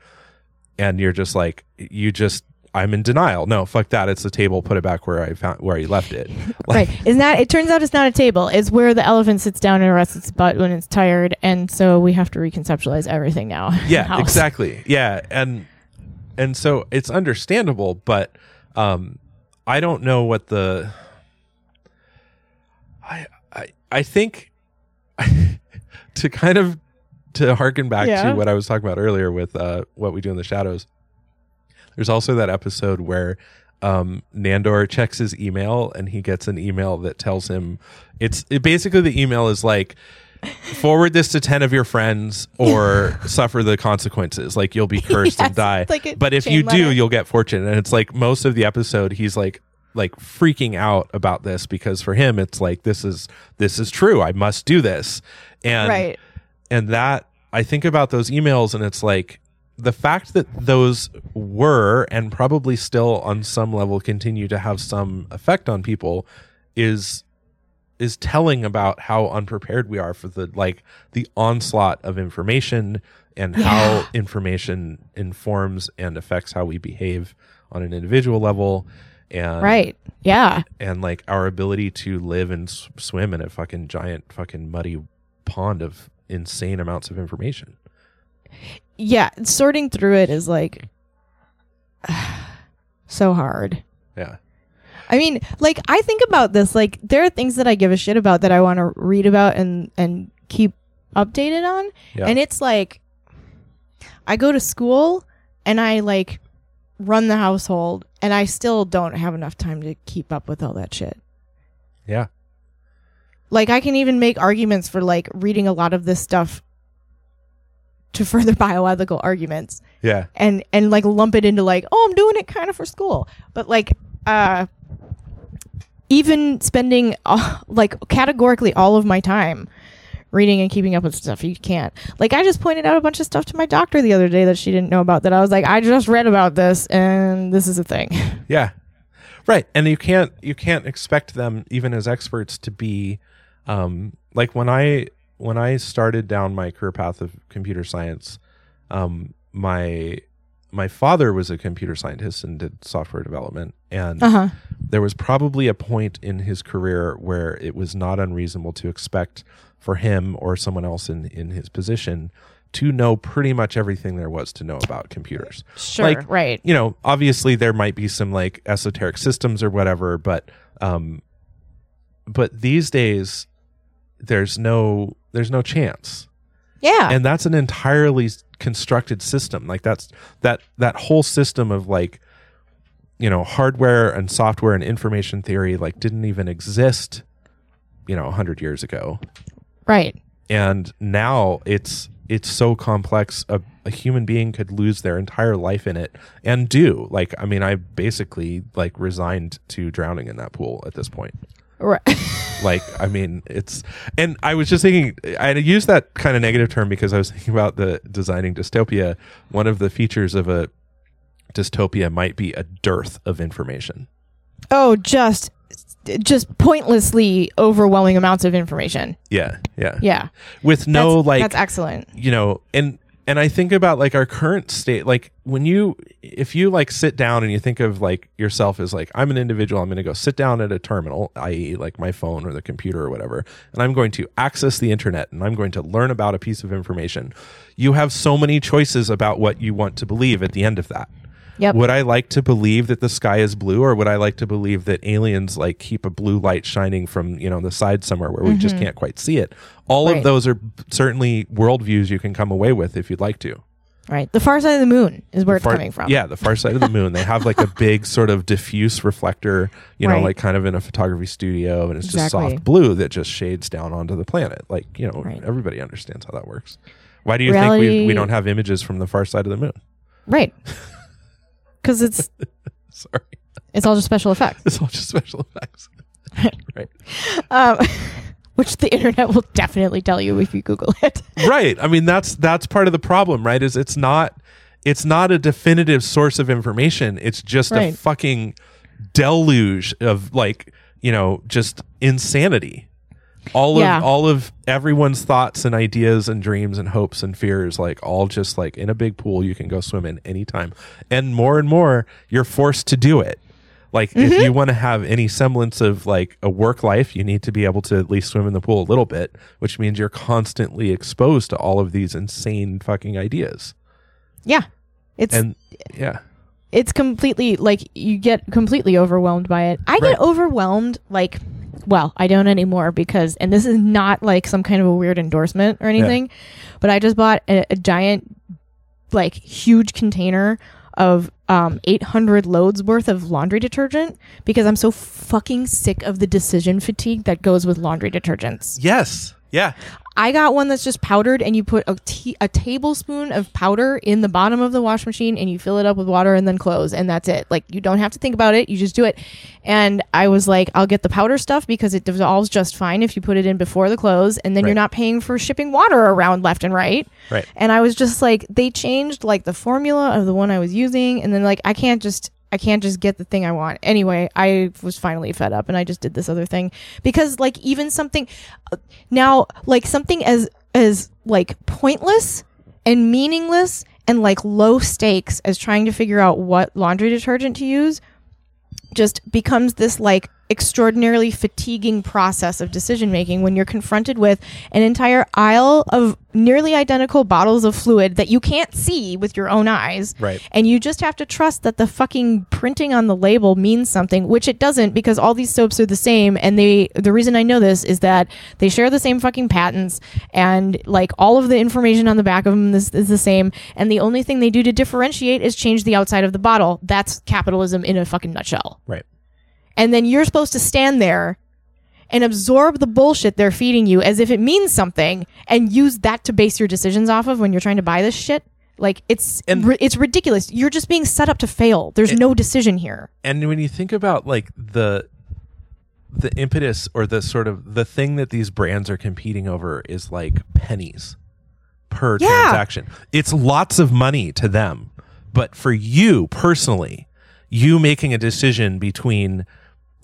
and you're just like you just i'm in denial no fuck that it's the table put it back where i found where you left it like right. Isn't that? It turns out it's not a table. It's where the elephant sits down and rests its butt when it's tired, and so we have to reconceptualize everything now. yeah exactly yeah and and so it's understandable but um i don't know what the i i i think to kind of to harken back Yeah. to what i was talking about earlier with uh what we do in the shadows there's also that episode where um, Nandor checks his email and he gets an email that tells him it's it basically the email is like forward this to 10 of your friends or suffer the consequences. Like you'll be cursed and die. like but if you do you'll get fortune. And it's like most of the episode he's like like freaking out about this because for him it's like this is this is true. I must do this. And Right. and that I think about those emails and it's like the fact that those were and probably still on some level continue to have some effect on people is is telling about how unprepared we are for the like the onslaught of information and Yeah. how information informs and affects how we behave on an individual level and Right. Yeah. and like our ability to live and s- swim in a fucking giant fucking muddy pond of insane amounts of information. Yeah. Sorting through it is like so hard. Yeah. I mean, like I think about this. Like there are things that I give a shit about that I want to read about and and keep updated on. Yeah. And it's like I go to school and I like run the household and I still don't have enough time to keep up with all that shit. Yeah. Like I can even make arguments for like reading a lot of this stuff to further bioethical arguments Yeah. and and like lump it into like oh i'm doing it kind of for school but like uh even spending uh, like categorically all of my time reading and keeping up with stuff you can't like i just pointed out a bunch of stuff to my doctor the other day that she didn't know about that i was like i just read about this and this is a thing Yeah. Right. And you can't you can't expect them even as experts to be um like when I when I started down my career path of computer science, um my my father was a computer scientist and did software development. And uh-huh. there was probably a point in his career where it was not unreasonable to expect for him or someone else in in his position to know pretty much everything there was to know about computers. sure Like, right. You know, obviously there might be some like esoteric systems or whatever, but um but these days there's no there's no chance. Yeah. And that's an entirely constructed system. Like that's that that whole system of like you know hardware and software and information theory like didn't even exist you know 100 years ago. Right. And now it's it's so complex a, a human being could lose their entire life in it and do. Like i mean i basically like resigned to drowning in that pool at this point right. Like i mean it's and i was just thinking i used that kind of negative term because i was thinking about the designing dystopia. One of the features of a dystopia might be a dearth of information. Oh just just pointlessly overwhelming amounts of information. Yeah yeah. Yeah. With no that's, like that's excellent. you know and and i think about like our current state like when you if you like sit down and you think of like yourself as like i'm an individual i'm going to go sit down at a terminal i.e like my phone or the computer or whatever and i'm going to access the internet and i'm going to learn about a piece of information you have so many choices about what you want to believe at the end of that Yep. would I like to believe that the sky is blue, or would I like to believe that aliens like keep a blue light shining from you know the side somewhere where we just can't quite see it? All Mm-hmm. Of those are certainly worldviews you can come away with if you'd like to. right the far side of the moon is where it's coming from Yeah, the far side of the moon. They have like a big sort of diffuse reflector, you know, Right. like kind of in a photography studio, and it's just soft blue that just shades down onto the planet. Like you know, Right. everybody understands how that works. Why do you think we, we don't have images from the far side of the moon? Right. Because it's Sorry. it's all just special effects. It's all just special effects. right. Um, which the internet will definitely tell you if you Google it. right i mean that's that's part of the problem right is it's not it's not a definitive source of information it's just a fucking deluge of like you know just insanity all Yeah. of all of everyone's thoughts and ideas and dreams and hopes and fears like all just like in a big pool you can go swim in anytime and more and more you're forced to do it like if mm-hmm. you want to have any semblance of like a work life you need to be able to at least swim in the pool a little bit which means you're constantly exposed to all of these insane fucking ideas Yeah. It's and yeah it's completely like you get completely overwhelmed by it. I Right. get overwhelmed like well, I don't anymore because and this is not like some kind of a weird endorsement or anything, but I just bought a, a giant like huge container of um 800 loads worth of laundry detergent because I'm so fucking sick of the decision fatigue that goes with laundry detergents. yes yeah I got one that's just powdered, and you put a tablespoon of powder in the bottom of the wash machine, and you fill it up with water, and then close, and that's it. Like you don't have to think about it; you just do it. And I was like, I'll get the powder stuff because it dissolves just fine if you put it in before the close, and then Right. you're not paying for shipping water around left and right. Right. And I was just like, they changed like the formula of the one I was using, and then like I can't just. I can't just get the thing I want. Anyway, I was finally fed up and I just did this other thing because like even something now like something as as like pointless and meaningless and like low stakes as trying to figure out what laundry detergent to use just becomes this like extraordinarily fatiguing process of decision making when you're confronted with an entire aisle of nearly identical bottles of fluid that you can't see with your own eyes. Right. And you just have to trust that the fucking printing on the label means something, which it doesn't because all these soaps are the same and they the reason I know this is that they share the same fucking patents and like all of the information on the back of them is, is the same and the only thing they do to differentiate is change the outside of the bottle. That's capitalism in a fucking nutshell right and then you're supposed to stand there and absorb the bullshit they're feeding you as if it means something and use that to base your decisions off of when you're trying to buy this shit. Like it's And- ri- it's ridiculous. You're just being set up to fail. There's no decision here. And when you think about like the the impetus or the sort of the thing that these brands are competing over is like pennies per Yeah. transaction. It's lots of money to them. But for you personally you making a decision between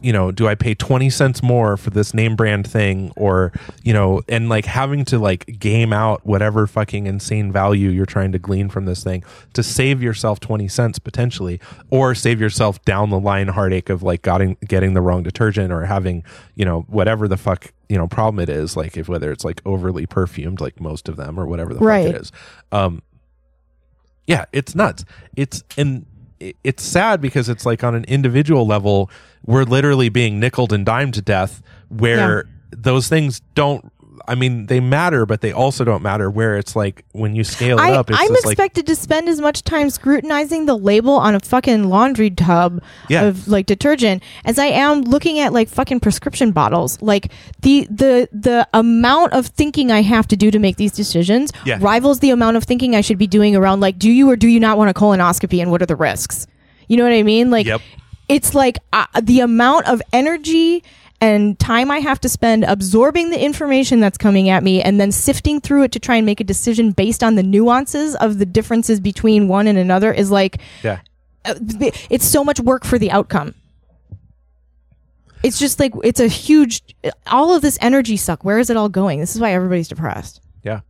you know do i pay 20 cents more for this name brand thing or you know and like having to like game out whatever fucking insane value you're trying to glean from this thing to save yourself 20 cents potentially or save yourself down the line heartache of like getting getting the wrong detergent or having you know whatever the fuck you know problem it is like if whether it's like overly perfumed like most of them or whatever the Right. fuck it is um yeah it's nuts it's and it- it's sad because it's like on an individual level we're literally being nickled and dimed to death where those things don't i mean they matter but they also don't matter where it's like when you scale it I, up it's i'm just like expected to spend as much time scrutinizing the label on a fucking laundry tub Yeah. of like detergent as i am looking at like fucking prescription bottles like the the the amount of thinking i have to do to make these decisions Yeah. rivals the amount of thinking i should be doing around like do you or do you not want a colonoscopy and what are the risks you know what i mean like Yep. it's like uh, the amount of energy and time I have to spend absorbing the information that's coming at me and then sifting through it to try and make a decision based on the nuances of the differences between one and another is like yeah uh, it's so much work for the outcome. It's just like it's a huge all of this energy suck. Where is it all going? This is why everybody's depressed. yeah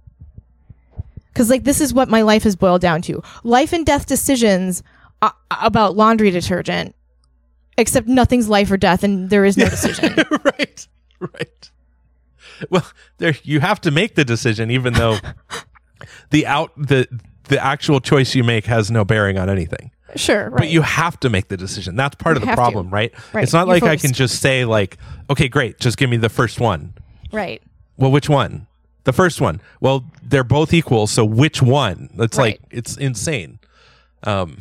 Cuz like this is what my life has boiled down to. Life and death decisions uh, about laundry detergent. Except nothing's life or death and there is no decision. right right well there you have to make the decision even though the out the the actual choice you make has no bearing on anything Sure, right. but you have to make the decision that's part You of the problem right? Right. it's not You're like i can just say like okay great just give me the first one right. well which one the first one well they're both equal so which one it's Right. like it's insane um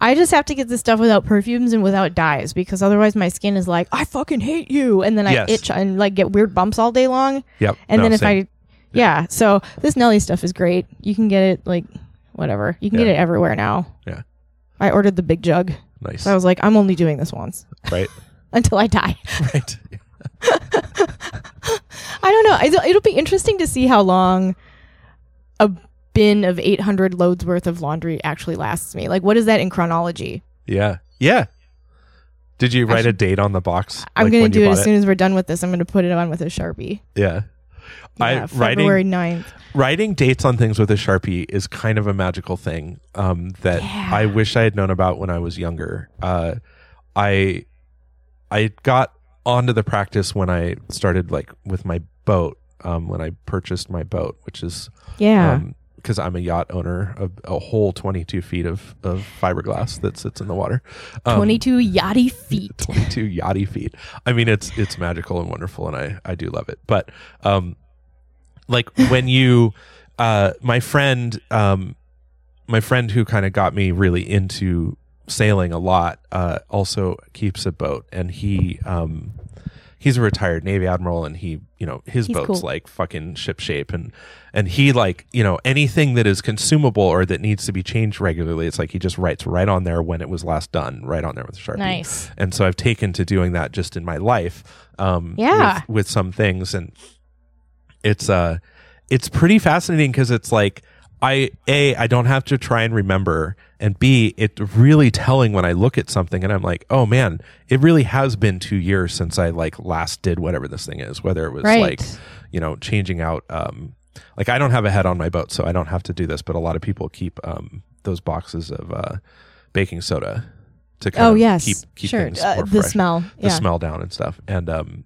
I just have to get this stuff without perfumes and without dyes because otherwise my skin is like, I fucking hate you. And then I Yes. itch and like get weird bumps all day long. yep And no, then if same. I, yeah. So this Nelly stuff is great. You can get it like whatever. You can Yeah. get it everywhere now. Yeah. I ordered the big jug. Nice. So I was like, I'm only doing this once right. until I die. Right. I don't know. It'll, it'll be interesting to see how long a bin of 800 loads worth of laundry actually lasts me. Like, what is that in chronology? Yeah. Yeah. Did you write a date on the box? I'm like, going to do it as soon as we're done with this. I'm going to put it on with a Sharpie. Yeah. I Yeah, February 9th. writing dates on things with a sharpie is kind of a magical thing um, that Yeah. I wish I had known about when I was younger. Uh, I I got onto the practice when I started like with my boat um, when I purchased my boat, which is Yeah. Because I'm a yacht owner, a, a whole 22 feet of, of fiberglass that sits in the water. Um, 22 yachty feet. 22 yachty feet. I mean, it's it's magical and wonderful, and I I do love it. But um, like when you, uh, my friend, um, my friend who kind of got me really into sailing a lot, uh, also keeps a boat, and he um. He's a retired Navy admiral, and he, you know, his He's boat's cool. like fucking ship shape, and and he like, you know, anything that is consumable or that needs to be changed regularly, it's like he just writes right on there when it was last done, right on there with a sharpie Nice. and so I've taken to doing that just in my life. Um, Yeah. with, with some things, and it's uh, it's pretty fascinating because it's like I a I don't have to try and remember, and b it really telling when I look at something and I'm like, oh man, it really has been two years since I like last did whatever this thing is, whether it was Right. like you know changing out um like I don't have a head on my boat, so I don't have to do this, but a lot of people keep um those boxes of uh baking soda to kind Oh, of yes. keep keep sure. things Uh, the fresh smell. the yeah. smell down and stuff. And um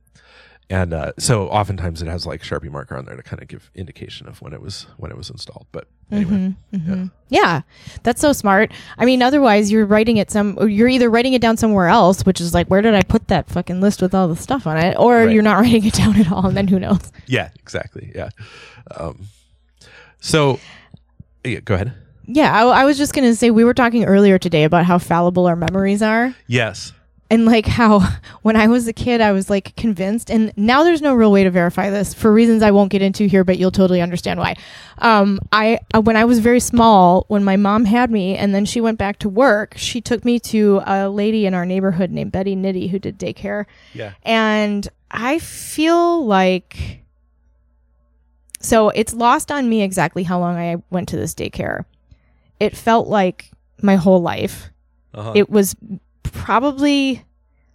and uh so oftentimes it has like Sharpie marker on there to kind of give indication of when it was when it was installed. But anyway. Mhm, mhm. Yeah, that's so smart. I mean, otherwise you're writing it some. You're either writing it down somewhere else, which is like, where did I put that fucking list with all the stuff on it, or Right. you're not writing it down at all, and then who knows? Yeah, exactly. Yeah. Um so yeah, go ahead. Yeah, I, I was just gonna say we were talking earlier today about how fallible our memories are, Yes. And like how when I was a kid, I was like convinced, and now there's no real way to verify this for reasons I won't get into here, but you'll totally understand why. Um, I uh, when I was very small, when my mom had me, and then she went back to work, she took me to a lady in our neighborhood named Betty Nitty who did daycare, Yeah. and I feel like so it's lost on me exactly how long I went to this daycare. It felt like my whole life. Uh-huh. It was probably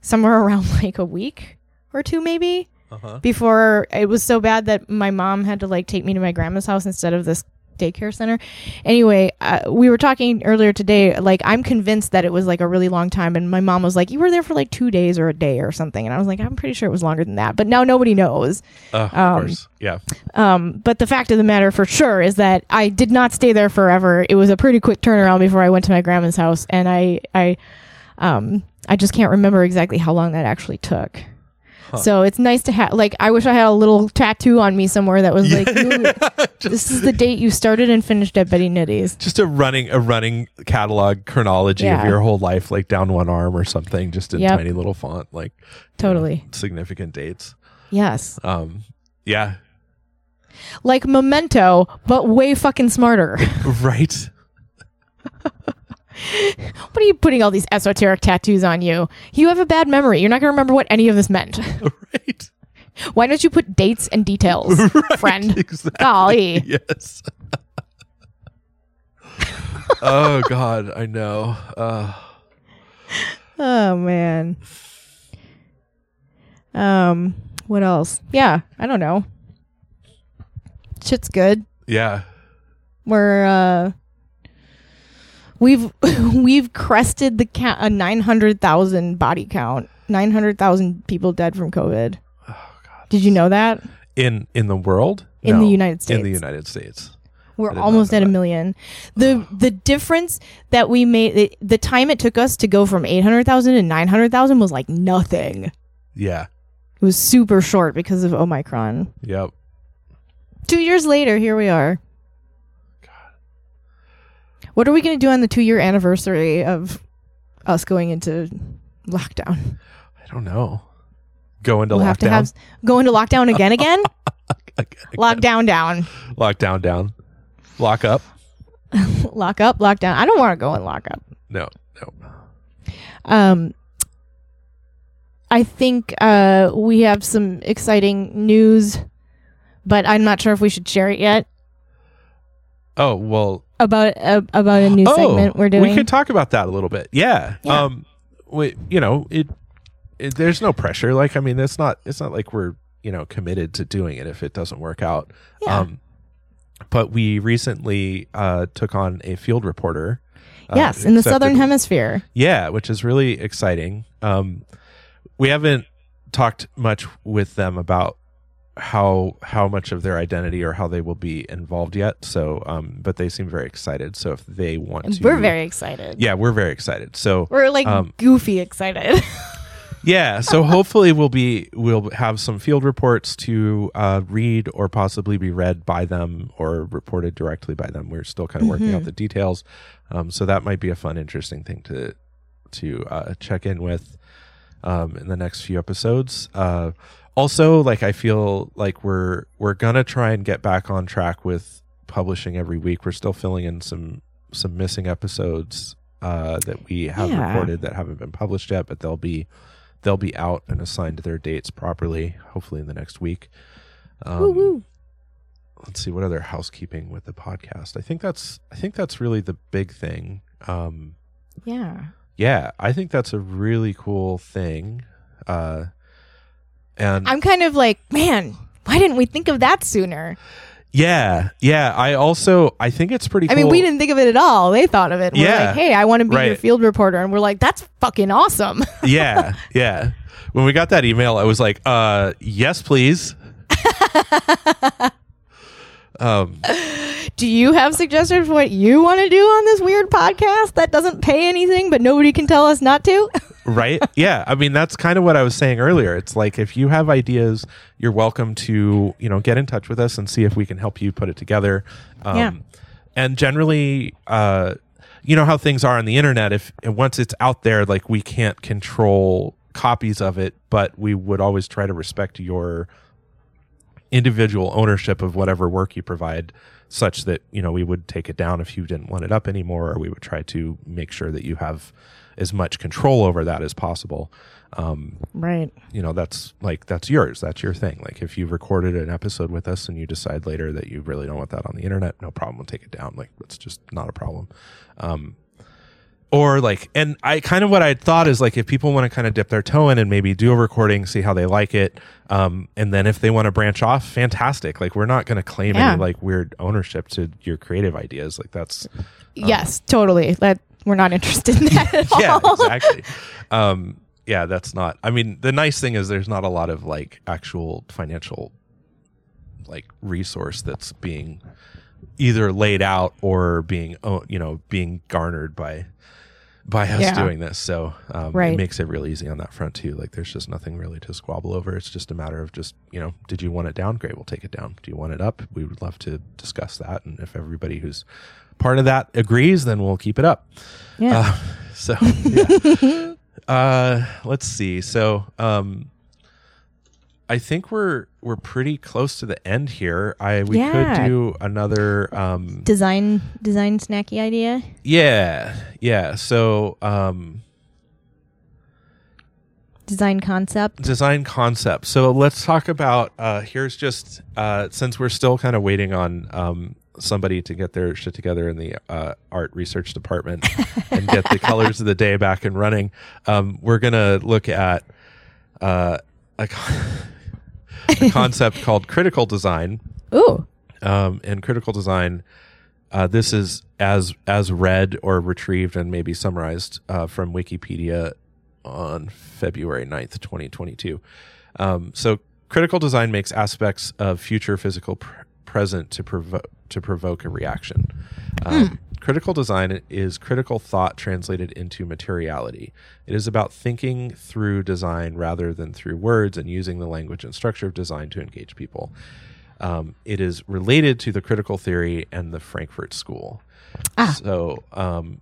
somewhere around like a week or two, maybe, uh-huh. before it was so bad that my mom had to like take me to my grandma's house instead of this daycare center. Anyway, uh, we were talking earlier today. Like, I'm convinced that it was like a really long time, and my mom was like, "You were there for like two days or a day or something," and I was like, "I'm pretty sure it was longer than that." But now nobody knows. Uh, of um, course. Yeah. Um, but the fact of the matter for sure is that I did not stay there forever. It was a pretty quick turnaround before I went to my grandma's house, and I, I, um, I just can't remember exactly how long that actually took. Huh. So it's nice to have, like, I wish I had a little tattoo on me somewhere that was like, "You- this is the date you started and finished at Betty Nitty's. just a running a running catalog chronology Yeah. of your whole life like down one arm or something just in Yep. tiny little font like you know, Totally. significant dates Yes. um yeah Like Memento, but way fucking smarter. right what are you putting all these esoteric tattoos on you? You have a bad memory. You're not going to remember what any of this meant. right Why don't you put dates and details, friend? exactly Golly. yes oh god i know uh Oh man. Um, what else? Yeah, I don't know. Shit's good. yeah We're uh we've we've crested the count a 900,000 body count. 900,000 people dead from COVID. oh god Did you know that? in in the world In No, the United States. in the united states We're I did not almost at a million. The the difference that we made the, the time it took us to go from 800,000 to 900,000 was like nothing. Yeah. It was super short because of Omicron. yep Two years later, here we are. What are we going to do on the two year anniversary of us going into lockdown? i don't know go into we'll lockdown have to have go into lockdown again, again. Again, again. Lockdown down. Lockdown down lock up lock up, lock down. I don't want to go in lock up. No, no. Um, I think uh, we have some exciting news, but I'm not sure if we should share it yet Oh well. about uh, about a new segment we're doing. Oh, We could talk about that a little bit. Yeah. Yeah. Um. We, you know, it, it. There's no pressure. Like, I mean, it's not. It's not like we're you know committed to doing it if it doesn't work out. Yeah. Um. But we recently uh, took on a field reporter. uh, yes, in the accepted- southern hemisphere. Yeah, which is really exciting. Um, we haven't talked much with them about how how much of their identity or how they will be involved yet. So, um, but they seem very excited. So if they want to, We're very excited. yeah, we're very excited. So We're like Um, goofy excited. yeah, so hopefully we'll be we'll have some field reports to uh, read or possibly be read by them or reported directly by them. We're still kind of working out the details, um, so that might be a fun, interesting thing to to uh, check in with um, in the next few episodes. Uh, also, like I feel like we're we're gonna try and get back on track with publishing every week. We're still filling in some some missing episodes uh, that we have Yeah. recorded that haven't been published yet, but they'll be they'll be out and assigned to their dates properly, hopefully in the next week. Um, Woo woo. Let's see what other housekeeping with the podcast. I think that's I think that's really the big thing. Um, Yeah. yeah, I think that's a really cool thing. Uh, and I'm kind of like, man, why didn't we think of that sooner? yeah, yeah. I also I think it's pretty. I cool. mean, we didn't think of it at all. They thought of it. We're Yeah. like, hey, I want to be your field reporter. And we're like, that's fucking awesome. yeah, yeah. When we got that email, I was like, uh, yes, please. um, Do you have suggestions for what you want to do on this weird podcast that doesn't pay anything, but nobody can tell us not to? right? Yeah. I mean, that's kind of what I was saying earlier. It's like if you have ideas, you're welcome to, you know, get in touch with us and see if we can help you put it together. Um, Yeah. And generally, uh, you know how things are on the internet. If once it's out there, like we can't control copies of it, but we would always try to respect your individual ownership of whatever work you provide such that you know we would take it down if you didn't want it up anymore or we would try to make sure that you have as much control over that as possible. Um, Right. you know that's like that's yours. That's your thing. Like if you've recorded an episode with us and you decide later that you really don't want that on the internet no problem. We'll take it down. Like it's just not a problem. Um, or like and i kind of what i thought is like if people want to kind of dip their toe in and maybe do a recording see how they like it um, and then if they want to branch off fantastic. Like we're not going to claim Yeah. any like weird ownership to your creative ideas. Like that's yes, totally. That we're not interested in that at all. yeah exactly. Um yeah that's not i mean the nice thing is there's not a lot of like actual financial like resource that's being either laid out or being oh, you know being garnered by by us Yeah. doing this. So um, Right. it makes it real easy on that front too. Like there's just nothing really to squabble over. It's just a matter of just you know did you want it down? Great we'll take it down. Do you want it up? We would love to discuss that. And if everybody who's part of that agrees then we'll keep it up Yeah. uh, so yeah. uh, let's see. So um, I think we're we're pretty close to the end here. I we Yeah. could do another. Um, design design snacky idea. yeah, yeah. So um, Design concept. design concept. So let's talk about. Uh, here's just uh, since we're still kind of waiting on um, somebody to get their shit together in the uh, art research department and get the colors of the day back and running. Um, we're gonna look at uh, a, con- a concept called critical design. Ooh. Um, and critical design. Uh, this is as as read or retrieved and maybe summarized uh, from Wikipedia on February 9th, 2022. Um, so critical design makes aspects of future physical pr- present to provoke to provoke a reaction. Um, Critical design is critical thought translated into materiality. It is about thinking through design rather than through words and using the language and structure of design to engage people. Um, it is related to the critical theory and the Frankfurt School. Ah. So, um,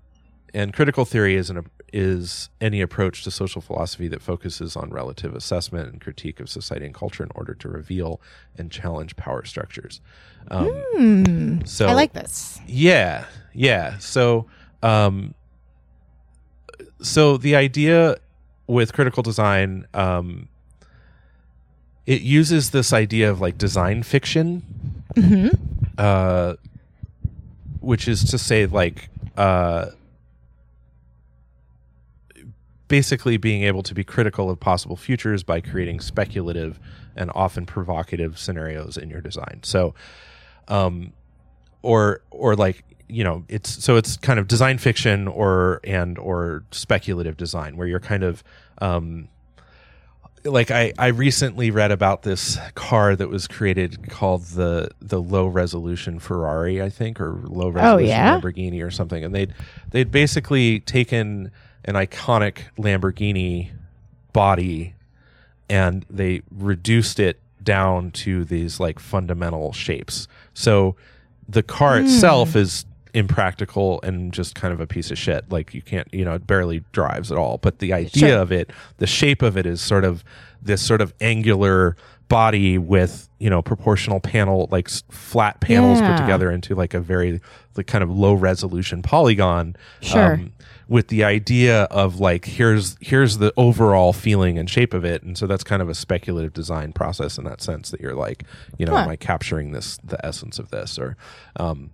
and critical theory is an is any approach to social philosophy that focuses on relative assessment and critique of society and culture in order to reveal and challenge power structures. Um, Hmm. so I like this. yeah, yeah. So, um, so the idea with critical design, um, it uses this idea of like design fiction, hmm uh, which is to say, like, uh, basically being able to be critical of possible futures by creating speculative and often provocative scenarios in your design. So, um, or or like you know, it's so it's kind of design fiction or and or speculative design where you're kind of um, like I, I recently read about this car that was created called the the low resolution Ferrari, I think, or low resolution yeah? Lamborghini or something. And they'd they'd basically taken an iconic Lamborghini body and they reduced it down to these like fundamental shapes. So the car hmm. itself is impractical and just kind of a piece of shit. Like you can't, you know, it barely drives at all. But the idea Sure. of it, the shape of it is sort of this sort of angular body with, you know, proportional panel, like flat panels put together into like a very, like kind of low resolution polygon. Sure. with the idea of like here's here's the overall feeling and shape of it and so that's kind of a speculative design process in that sense that you're like you know Huh. am i capturing this the essence of this or um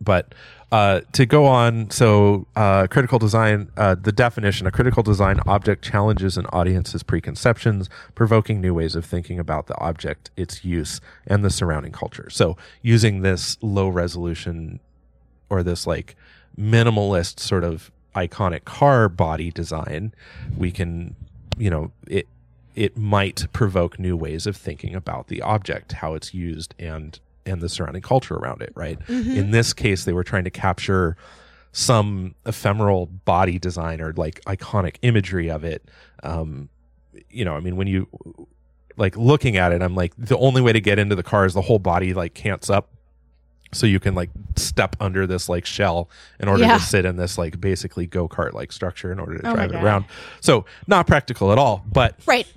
but uh, to go on, so uh, critical design, uh, the definition, a critical design object challenges an audience's preconceptions, provoking new ways of thinking about the object, its use, and the surrounding culture. So using this low resolution or this like minimalist sort of iconic car body design, we can, you know, it it might provoke new ways of thinking about the object, how it's used, and and the surrounding culture around it. Right. In this case, they were trying to capture some ephemeral body design or like iconic imagery of it. Um, you know, I mean, when you like looking at it, I'm like, the only way to get into the car is the whole body like cants up so you can like step under this like shell in order Yeah. to sit in this like basically go-kart like structure in order to Oh drive it around so not practical at all but Right.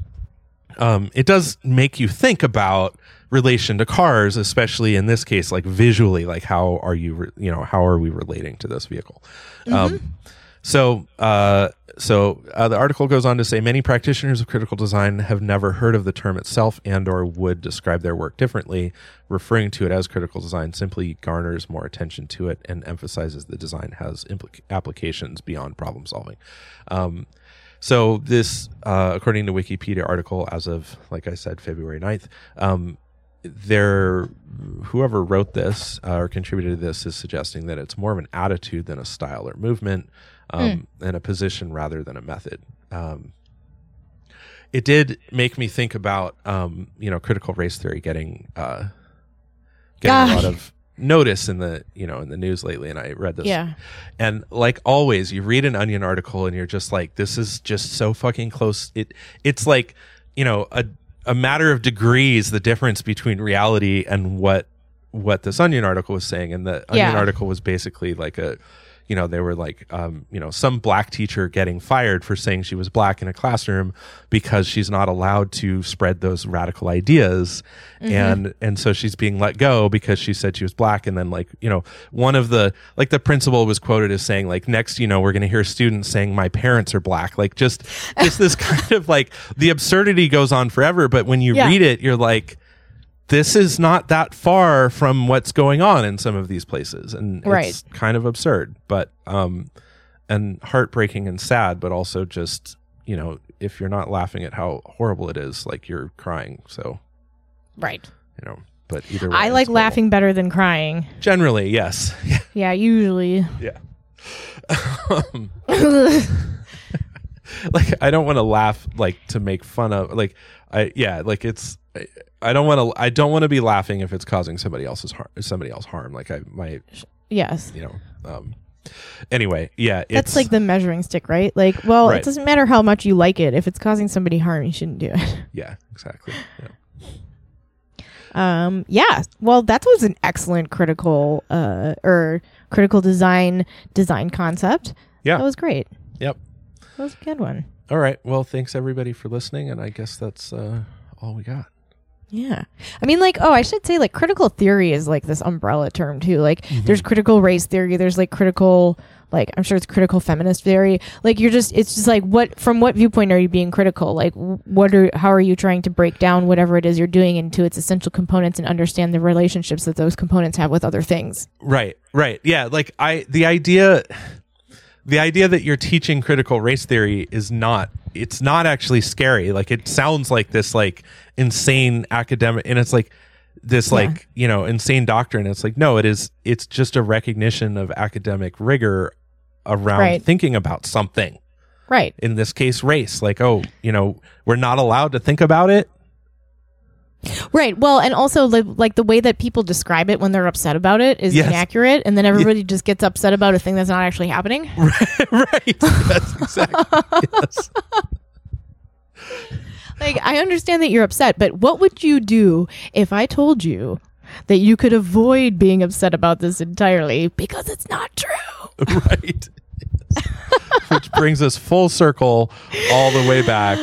um, it does make you think about relation to cars especially in this case like visually like how are you re- you know how are we relating to this vehicle? Um, so uh, so uh, the article goes on to say many practitioners of critical design have never heard of the term itself and or would describe their work differently. Referring to it as critical design simply garners more attention to it and emphasizes the design has implica- applications beyond problem solving. Um, so this, uh, according to Wikipedia article, as of like I said, February 9th, um, there, whoever wrote this uh, or contributed to this is suggesting that it's more of an attitude than a style or movement, um, and a position rather than a method. Um, it did make me think about, um, you know, critical race theory getting uh, getting a lot of notice in the you know in the news lately, and I read this Yeah. and like always, you read an Onion article and you're just like, this is just so fucking close. It it's like you know a a matter of degrees the difference between reality and what what this Onion article was saying. And the Onion Yeah. article was basically like a you know they were like um, you know some black teacher getting fired for saying she was black in a classroom because she's not allowed to spread those radical ideas. And and so she's being let go because she said she was black. And then like you know one of the like the principal was quoted as saying like next you know we're going to hear students saying my parents are black. Like just just this kind of like the absurdity goes on forever. But when you Yeah. read it you're like this is not that far from what's going on in some of these places and Right. it's kind of absurd but um and heartbreaking and sad but also just you know if you're not laughing at how horrible it is like you're crying so Right. you know but either way I like laughing better than crying. generally yes Yeah, usually. yeah Um, like i don't want to laugh like to make fun of like i yeah like it's I, don't want to i don't want to be laughing if it's causing somebody else's harm somebody else harm like i my yes. you know um anyway yeah it's That's like the measuring stick, right? Like, well, Right. it doesn't matter how much you like it. If it's causing somebody harm, you shouldn't do it. yeah exactly yeah. Um, yeah. Well, that was an excellent critical uh or critical design design concept. Yeah. That was great. Yep. That was a good one. All right. Well, thanks everybody for listening, and I guess that's uh, all we got. Yeah. I mean, like, oh, I should say, like, critical theory is like this umbrella term, too. Like, mm-hmm. there's critical race theory, there's like critical, like, I'm sure it's critical feminist theory. Like, you're just, it's just like, what, from what viewpoint are you being critical? Like, what are, how are you trying to break down whatever it is you're doing into its essential components and understand the relationships that those components have with other things? Right. Right. Yeah. Like I, the idea, the idea that you're teaching critical race theory is not. It's not actually scary. Like it sounds like this like insane academic, and it's like this Yeah. like you know insane doctrine. It's like no, it is. It's just a recognition of academic rigor around Right. thinking about something. Right. In this case, race. Like oh, you know, we're not allowed to think about it. Right. Well, and also like, like the way that people describe it when they're upset about it is Yes. inaccurate, and then everybody just gets upset about a thing that's not actually happening. right. Yes. Exactly. yes. Like, I understand that you're upset, but what would you do if I told you that you could avoid being upset about this entirely because it's not true? right. Which brings us full circle all the way back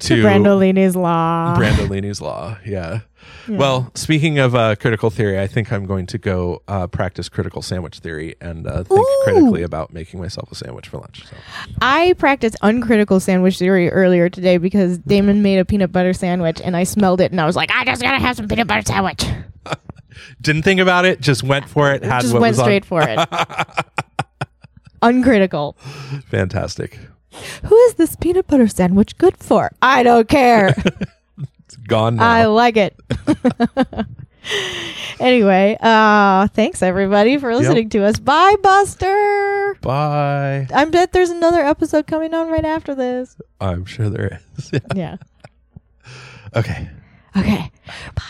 to, Brandolini's law. Brandolini's law. Yeah. Well, speaking of uh, critical theory, I think I'm going to go uh, practice critical sandwich theory and uh, think Ooh. critically about making myself a sandwich for lunch. So. I practiced uncritical sandwich theory earlier today because Damon made a peanut butter sandwich and I smelled it and I was like, I just gotta have some peanut butter sandwich. Didn't think about it, just went for it. Had just what went was on. straight for it. Uncritical. Fantastic. Who is this peanut butter sandwich good for? I don't care. It's gone now. I like it. anyway, uh thanks everybody for listening to us. Bye, Buster. Bye. I bet there's another episode coming on right after this. I'm sure there is. Yeah. okay. Okay. Bye.